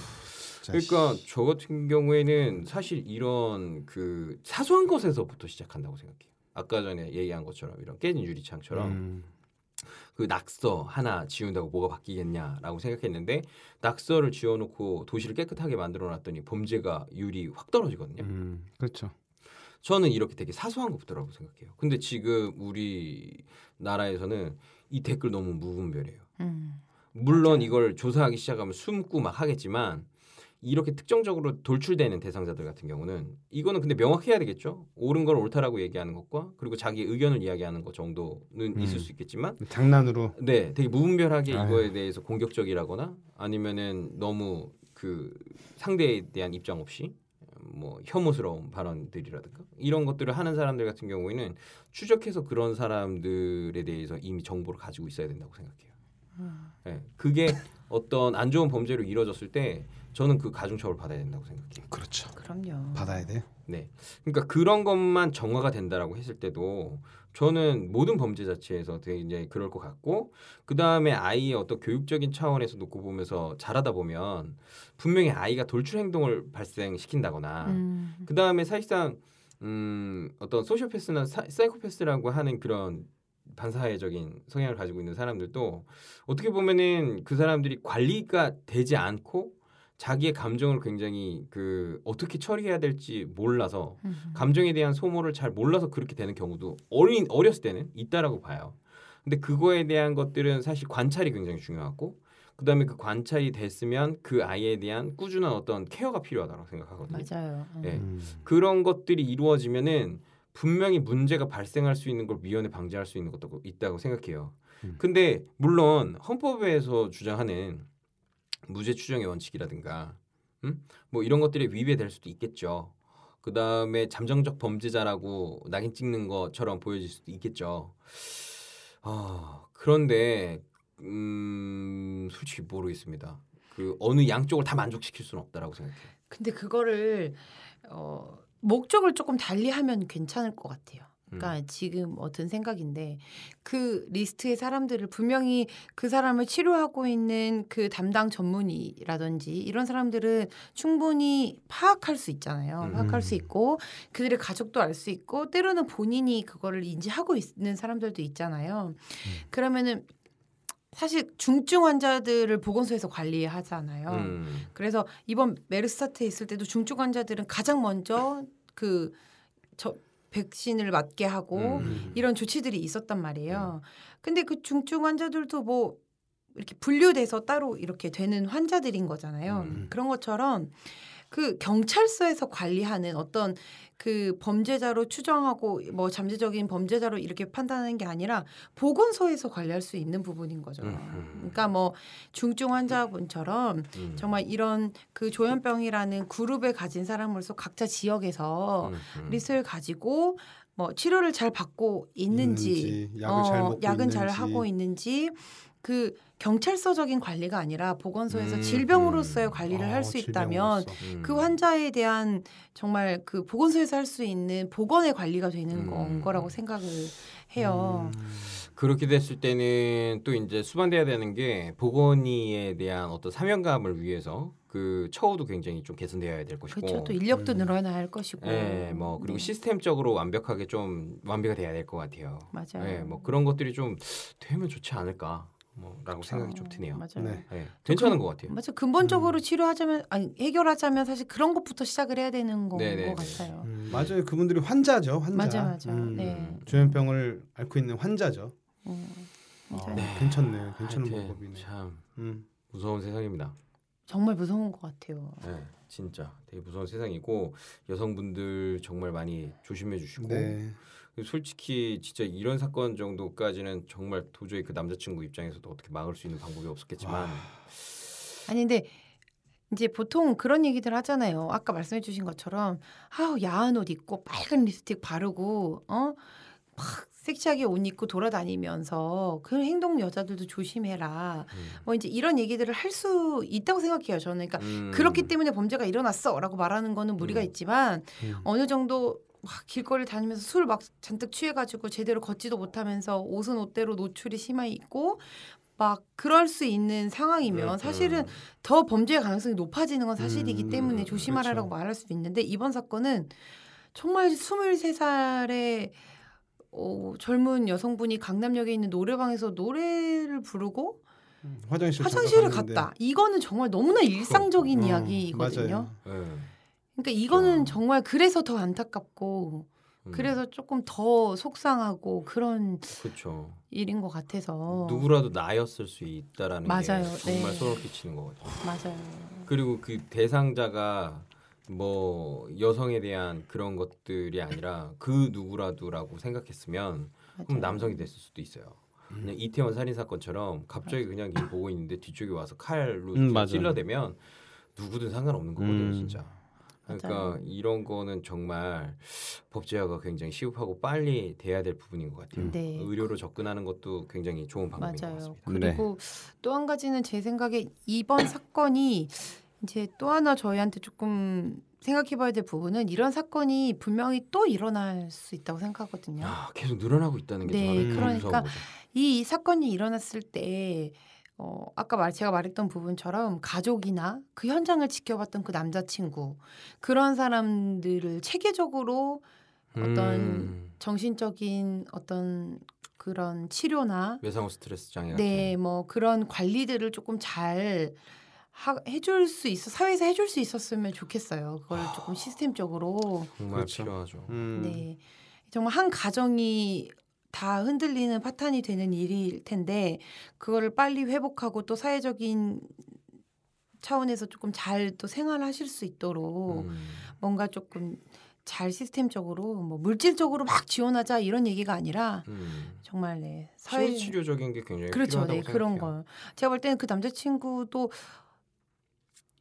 진짜 그러니까 씨. 저 같은 경우에는 사실 이런 그 사소한 것에서부터 시작한다고 생각해요. 아까 전에 얘기한 것처럼 이런 깨진 유리창처럼 음. 그 낙서 하나 지운다고 뭐가 바뀌겠냐라고 생각했는데 낙서를 지워놓고 도시를 깨끗하게 만들어놨더니 범죄가 율이 확 떨어지거든요. 음. 그렇죠. 저는 이렇게 되게 사소한 것부터라고 생각해요. 근데 지금 우리 나라에서는 이 댓글 너무 무분별해요. 음. 물론 이걸 조사하기 시작하면 숨고 막 하겠지만 이렇게 특정적으로 돌출되는 대상자들 같은 경우는 이거는 근데 명확해야 되겠죠. 옳은 걸 옳다라고 얘기하는 것과 그리고 자기 의견을 이야기하는 것 정도는 음. 있을 수 있겠지만 장난으로 네, 되게 무분별하게 아유. 이거에 대해서 공격적이라거나 아니면은 너무 그 상대에 대한 입장 없이 뭐 혐오스러운 발언들이라든가 이런 것들을 하는 사람들 같은 경우에는 추적해서 그런 사람들에 대해서 이미 정보를 가지고 있어야 된다고 생각해요. 음. 네, 그게 어떤 안 좋은 범죄로 이루어졌을 때 저는 그 가중처벌 받아야 된다고 생각해요. 그렇죠. 그럼요. 받아야 돼. 네. 그러니까 그런 것만 정화가 된다라고 했을 때도 저는 모든 범죄 자체에서 되게 이제 그럴 것 같고 그 다음에 아이의 어떤 교육적인 차원에서 놓고 보면서 자라다 보면 분명히 아이가 돌출 행동을 발생시킨다거나 음. 그 다음에 사실상 음, 어떤 소시오패스나 사, 사이코패스라고 하는 그런 반사회적인 성향을 가지고 있는 사람들도 어떻게 보면은 그 사람들이 관리가 되지 않고 자기의 감정을 굉장히 그 어떻게 처리해야 될지 몰라서 음. 감정에 대한 소모를 잘 몰라서 그렇게 되는 경우도 어린 어렸을 때는 있다라고 봐요. 근데 그거에 대한 것들은 사실 관찰이 굉장히 중요하고 그다음에 그 관찰이 됐으면 그 아이에 대한 꾸준한 어떤 케어가 필요하다고 생각하거든요. 맞아요. 음. 네. 음. 그런 것들이 이루어지면은 분명히 문제가 발생할 수 있는 걸 미연에 방지할 수 있는 것도 있다고 생각해요. 음. 근데 물론 헌법에서 주장하는 무죄 추정의 원칙이라든가 음? 뭐 이런 것들이 위배될 수도 있겠죠. 그 다음에 잠정적 범죄자라고 낙인 찍는 것처럼 보여질 수도 있겠죠. 아 그런데 음 솔직히 모르겠습니다. 그 어느 양쪽을 다 만족시킬 수는 없다라고 생각해요. 근데 그거를 어, 목적을 조금 달리하면 괜찮을 것 같아요. 음. 그러니까 지금 어떤 생각인데 그 리스트의 사람들을 분명히 그 사람을 치료하고 있는 그 담당 전문의라든지 이런 사람들은 충분히 파악할 수 있잖아요. 음. 파악할 수 있고 그들의 가족도 알 수 있고 때로는 본인이 그거를 인지하고 있는 사람들도 있잖아요. 그러면은 사실 중증 환자들을 보건소에서 관리하잖아요. 음. 그래서 이번 메르스 사태 있을 때도 중증 환자들은 가장 먼저 그 저 백신을 맞게 하고 음. 이런 조치들이 있었단 말이에요. 근데 그 중증 환자들도 뭐 이렇게 분류돼서 따로 이렇게 되는 환자들인 거잖아요. 음. 그런 것처럼 그 경찰서에서 관리하는 어떤 그 범죄자로 추정하고 뭐 잠재적인 범죄자로 이렇게 판단하는 게 아니라 보건소에서 관리할 수 있는 부분인 거죠. 음. 그러니까 뭐 중증 환자분처럼 음. 정말 이런 그 조현병이라는 그룹을 가진 사람으로서 각자 지역에서. 리스트를 가지고 뭐 치료를 잘 받고 있는지, 있는지, 약을 잘 먹고 약은 잘 있는지. 하고 있는지 그 경찰서적인 관리가 아니라 보건소에서 음, 질병으로서의 음. 관리를 어, 할수 있다면. 음. 그 환자에 대한 정말 그 보건소에서 할 수 있는 보건의 관리가 되는 음. 건 거라고 생각을 해요. 음. 그렇게 됐을 때는 또 이제 수반돼야 되는 게 보건의에 대한 어떤 사명감을 위해서 그 처우도 굉장히 좀 개선되어야 될 것이고. 그렇죠. 또 인력도 음. 늘어나야 할 것이고. 예, 뭐 그리고 네. 시스템적으로 완벽하게 좀 완비가 돼야 될 것 같아요. 맞아요. 예, 뭐 그런 것들이 좀 되면 좋지 않을까, 뭐라고. 생각이 좀 드네요. 맞아요. 네. 예, 괜찮은 것 같아요. 맞아 음. 근본적으로 치료하자면 아니 해결하자면 사실 그런 것부터 시작을 해야 되는 건 네네네. 것 같아요. 음, 맞아요. 그분들이 환자죠. 환자. 맞아, 맞아. 음, 네. 조현병을 앓고 있는 환자죠. 음, 맞아요. 아, 괜찮네요. 괜찮은 하여튼 방법이네. 참 음. 무서운 세상입니다. 정말 무서운 것 같아요. 예, 진짜 되게 무서운 세상이고 여성분들 정말 많이 조심해 주시고 네. 솔직히 진짜 이런 사건 정도까지는 정말 도저히 그 남자친구 입장에서도 어떻게 막을 수 있는 방법이 없었겠지만 아니 근데 이제 보통 그런 얘기들 하잖아요. 아까 말씀해 주신 것처럼 아우 야한 옷 입고 빨간 립스틱 바르고 어 막 섹시하게 옷 입고 돌아다니면서 그 행동 여자들도 조심해라. 음. 뭐 이제 이런 얘기들을 할 수 있다고 생각해요. 저는 그러니까 음. 그렇기 때문에 범죄가 일어났어라고 말하는 거는 무리가 음. 있지만 음. 어느 정도 막 길거리 다니면서 술 막 잔뜩 취해가지고 제대로 걷지도 못하면서 옷은 옷대로 노출이 심하게 있고 막 그럴 수 있는 상황이면 음, 사실은 음. 더 범죄의 가능성이 높아지는 건 사실이기 음, 때문에 음, 조심하라고 그렇죠. 말할 수도 있는데 이번 사건은 정말 23살의 어, 젊은 여성분이 강남역에 있는 노래방에서 노래를 부르고 음, 화장실 갔는데. 갔다. 이거는 정말 너무나 일상적인 어, 이야기거든요. 맞아요. 예. 그러니까 이거는 어. 정말 그래서 더 안타깝고 음. 그래서 조금 더 속상하고 그런 그렇죠. 일인 것 같아서 누구라도 나였을 수 있다라는 맞아요. 게 정말 네. 소름 끼치는 거거든요. 맞아요. 그리고 그 대상자가 뭐 여성에 대한 그런 것들이 아니라 그 누구라도라고 생각했으면 그럼 맞아요. 남성이 됐을 수도 있어요. 음. 그냥 이태원 살인 사건처럼 갑자기 그냥 일 보고 있는데 뒤쪽에 와서 칼로 음. 찔러대면 누구든 상관없는 거거든요, 음. 진짜. 그러니까 맞아요. 이런 거는 정말 법제화가 굉장히 시급하고 빨리 돼야 될 부분인 것 같아요. 네. 의료로 접근하는 것도 굉장히 좋은 방법인 것 맞아요. 같습니다. 네. 그리고 또한 가지는 제 생각에 이번 사건이 이제 또 하나 저희한테 조금 생각해봐야 될 부분은 이런 사건이 분명히 또 일어날 수 있다고 생각하거든요. 아, 계속 늘어나고 있다는 게 네, 저는 더 그러니까 무서운 거죠. 이 사건이 일어났을 때 어, 아까 말 제가 말했던 부분처럼 가족이나 그 현장을 지켜봤던 그 남자친구 그런 사람들을 체계적으로 어떤 음, 정신적인 어떤 그런 치료나 외상후 스트레스 장애 같은 네, 뭐 그런 관리들을 조금 잘 하, 해줄 수 있어 사회에서 해줄 수 있었으면 좋겠어요. 그걸 조금 시스템적으로 정말 그렇죠. 필요하죠. 음. 네 정말 한 가정이 다 흔들리는 파탄이 되는 일일 텐데 그거를 빨리 회복하고 또 사회적인 차원에서 조금 잘 또 생활하실 수 있도록 음. 뭔가 조금 잘 시스템적으로 뭐 물질적으로 막 지원하자 이런 얘기가 아니라 음. 정말 네 사회 치료적인 게 굉장히 그렇죠 필요하다고 네 그런 생각해요. 거 제가 볼 때는 그 남자친구도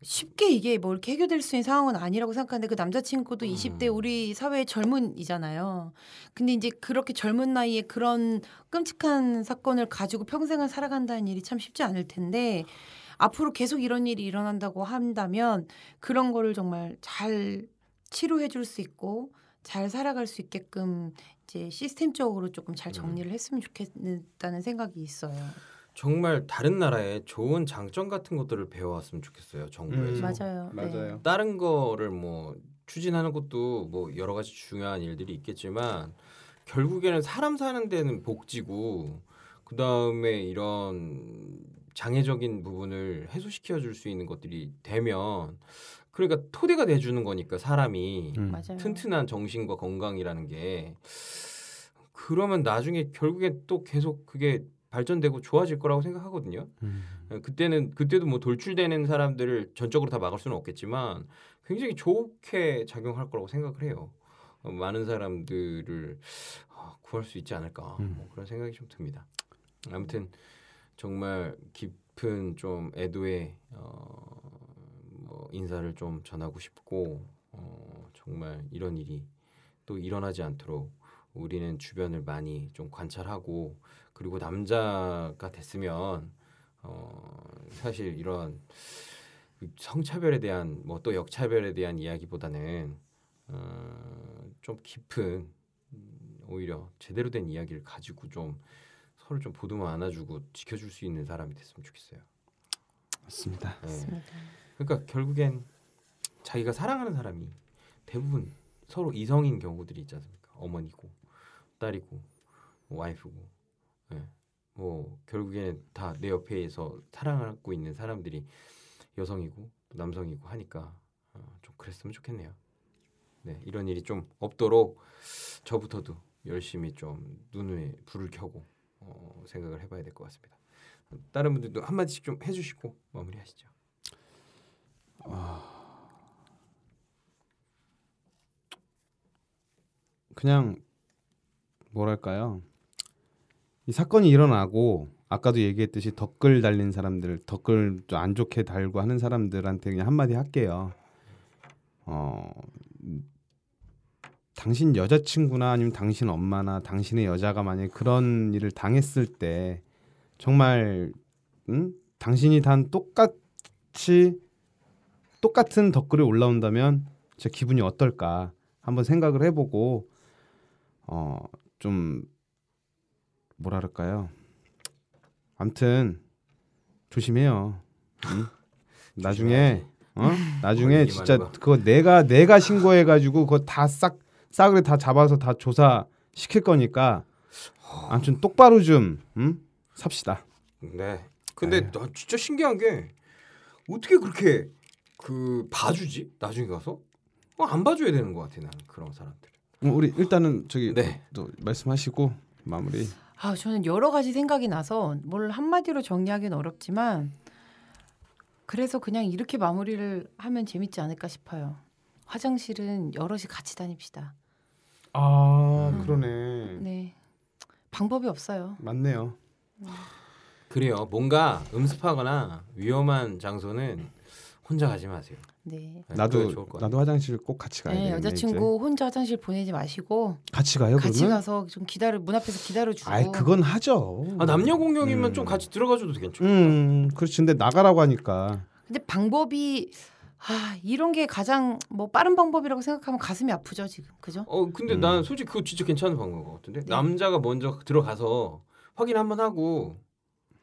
쉽게 이게 뭐 이렇게 해결될 수 있는 상황은 아니라고 생각하는데 그 남자친구도 음. 20대 우리 사회의 젊은이잖아요. 근데 이제 그렇게 젊은 나이에 그런 끔찍한 사건을 가지고 평생을 살아간다는 일이 참 쉽지 않을 텐데 앞으로 계속 이런 일이 일어난다고 한다면 그런 거를 정말 잘 치료해 줄 수 있고 잘 살아갈 수 있게끔 이제 시스템적으로 조금 잘 음. 정리를 했으면 좋겠다는 생각이 있어요. 정말 다른 나라의 좋은 장점 같은 것들을 배워왔으면 좋겠어요. 정부에서. 음. 맞아요. 네. 맞아요. 다른 거를 뭐 추진하는 것도 뭐 여러 가지 중요한 일들이 있겠지만 결국에는 사람 사는 데는 복지고 그 다음에 이런 장애적인 부분을 해소시켜 줄 수 있는 것들이 되면 그러니까 토대가 돼 주는 거니까 사람이 음. 맞아요. 튼튼한 정신과 건강이라는 게 그러면 나중에 결국에 또 계속 그게 발전되고 좋아질 거라고 생각하거든요. 음. 그때는 그때도 뭐 돌출되는 사람들을 전적으로 다 막을 수는 없겠지만 굉장히 좋게 작용할 거라고 생각을 해요. 어, 많은 사람들을 아, 구할 수 있지 않을까 음. 뭐 그런 생각이 좀 듭니다. 아무튼 정말 깊은 좀 애도의 어, 뭐 인사를 좀 전하고 싶고 어, 정말 이런 일이 또 일어나지 않도록 우리는 주변을 많이 좀 관찰하고 그리고 남자가 됐으면 어, 사실 이런 성차별에 대한 뭐 또 역차별에 대한 이야기보다는 어, 좀 깊은 음, 오히려 제대로 된 이야기를 가지고 좀 서로 좀 보듬어 안아주고 지켜줄 수 있는 사람이 됐으면 좋겠어요. 맞습니다. 네. 맞습니다. 그러니까 결국엔 자기가 사랑하는 사람이 대부분 서로 이성인 경우들이 있지 않습니까? 어머니고 딸이고 뭐 와이프고 예. 뭐 결국에는 다내 옆에서 사랑하고 있는 사람들이 여성이고 남성이고 하니까 어, 좀 그랬으면 좋겠네요. 네 이런 일이 좀 없도록 저부터도 열심히 좀 눈에 불을 켜고 어, 생각을 해봐야 될 것 같습니다. 다른 분들도 한 마디씩 좀 해주시고 마무리하시죠. 그냥 뭐랄까요? 이 사건이 일어나고 아까도 얘기했듯이 댓글 달린 사람들, 좀안 좋게 달고 하는 사람들한테 그냥 한마디 할게요. 어, 음, 당신 여자친구나 아니면 당신 엄마나 당신의 여자가 만약에 그런 일을 당했을 때 정말 음? 당신이 단 똑같이 똑같은 댓글이 올라온다면 제 기분이 어떨까 한번 생각을 해보고 어 좀 뭐랄까요 암튼 조심해요 응? 나중에 어 나중에 진짜. 그거 내가 내가 신고해 가지고 그거 다싹 싸그리 다 잡아서 다 조사 시킬 거니까 아무튼 똑바로 좀 응? 삽시다 네. 근데 에휴. 나 진짜 신기한 게 어떻게 그렇게 그 봐주지? 나중에 가서 어, 안 봐줘야 되는 것 같아 나는 그런 사람들. 어, 우리 일단은 저기 네. 또 말씀하시고 마무리 아, 저는 여러 가지 생각이 나서 뭘 한마디로 정리하기는 어렵지만 그래서 그냥 이렇게 마무리를 하면 재밌지 않을까 싶어요. 화장실은 여럿이 같이 다닙시다. 아 음. 그러네 네. 방법이 없어요. 맞네요 그래요. 뭔가 음습하거나 위험한 장소는 혼자 가지 마세요. 네. 네, 나도. 나도 화장실 꼭 같이 가야 네. 여자친구 혼자 화장실 보내지 마시고 이제. 같이 가요 같이 그러면? 가서 좀 기다려 문 앞에서 기다려 주고. 아이 그건 하죠. 아, 남녀 공용이면 음. 좀 같이 들어가줘도 괜찮죠. 음 그렇지 근데 나가라고 하니까 근데 방법이 아 이런 게 가장 뭐 빠른 방법이라고 생각하면 가슴이 아프죠 지금 그죠? 어 근데 음. 난 솔직히 그거 진짜 괜찮은 방법인 것 같은데 네. 남자가 먼저 들어가서 확인 한번 하고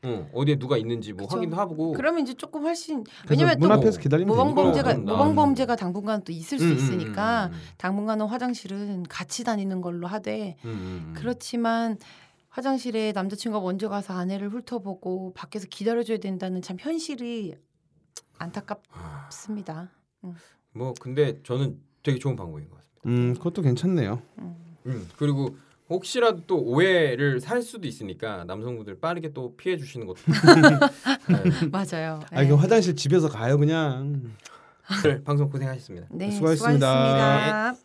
어, 어디에 누가 있는지 뭐 그쵸. 확인도 하고 그러면 이제 조금 훨씬 왜냐면 문 또 앞에서 기다리면 모방 되니까. 범죄가 그럼 모방 난- 범죄가 당분간 또 있을 수 음, 음, 있으니까 음, 당분간은 화장실은 같이 다니는 걸로 하되 음, 음, 음. 그렇지만 화장실에 남자친구가 먼저 가서 아내를 훑어보고 밖에서 기다려줘야 된다는 참 현실이 안타깝습니다. 뭐 근데 저는 되게 좋은 방법인 것 같습니다. 음 그것도 괜찮네요. 음, 그리고 혹시라도 또 오해를 살 수도 있으니까 남성분들 빠르게 또 피해 주시는 것도 네. 맞아요. 아 이거 화장실 집에서 가요 그냥. 오늘 방송 고생하셨습니다. 네, 수고하셨습니다. 수고하셨습니다.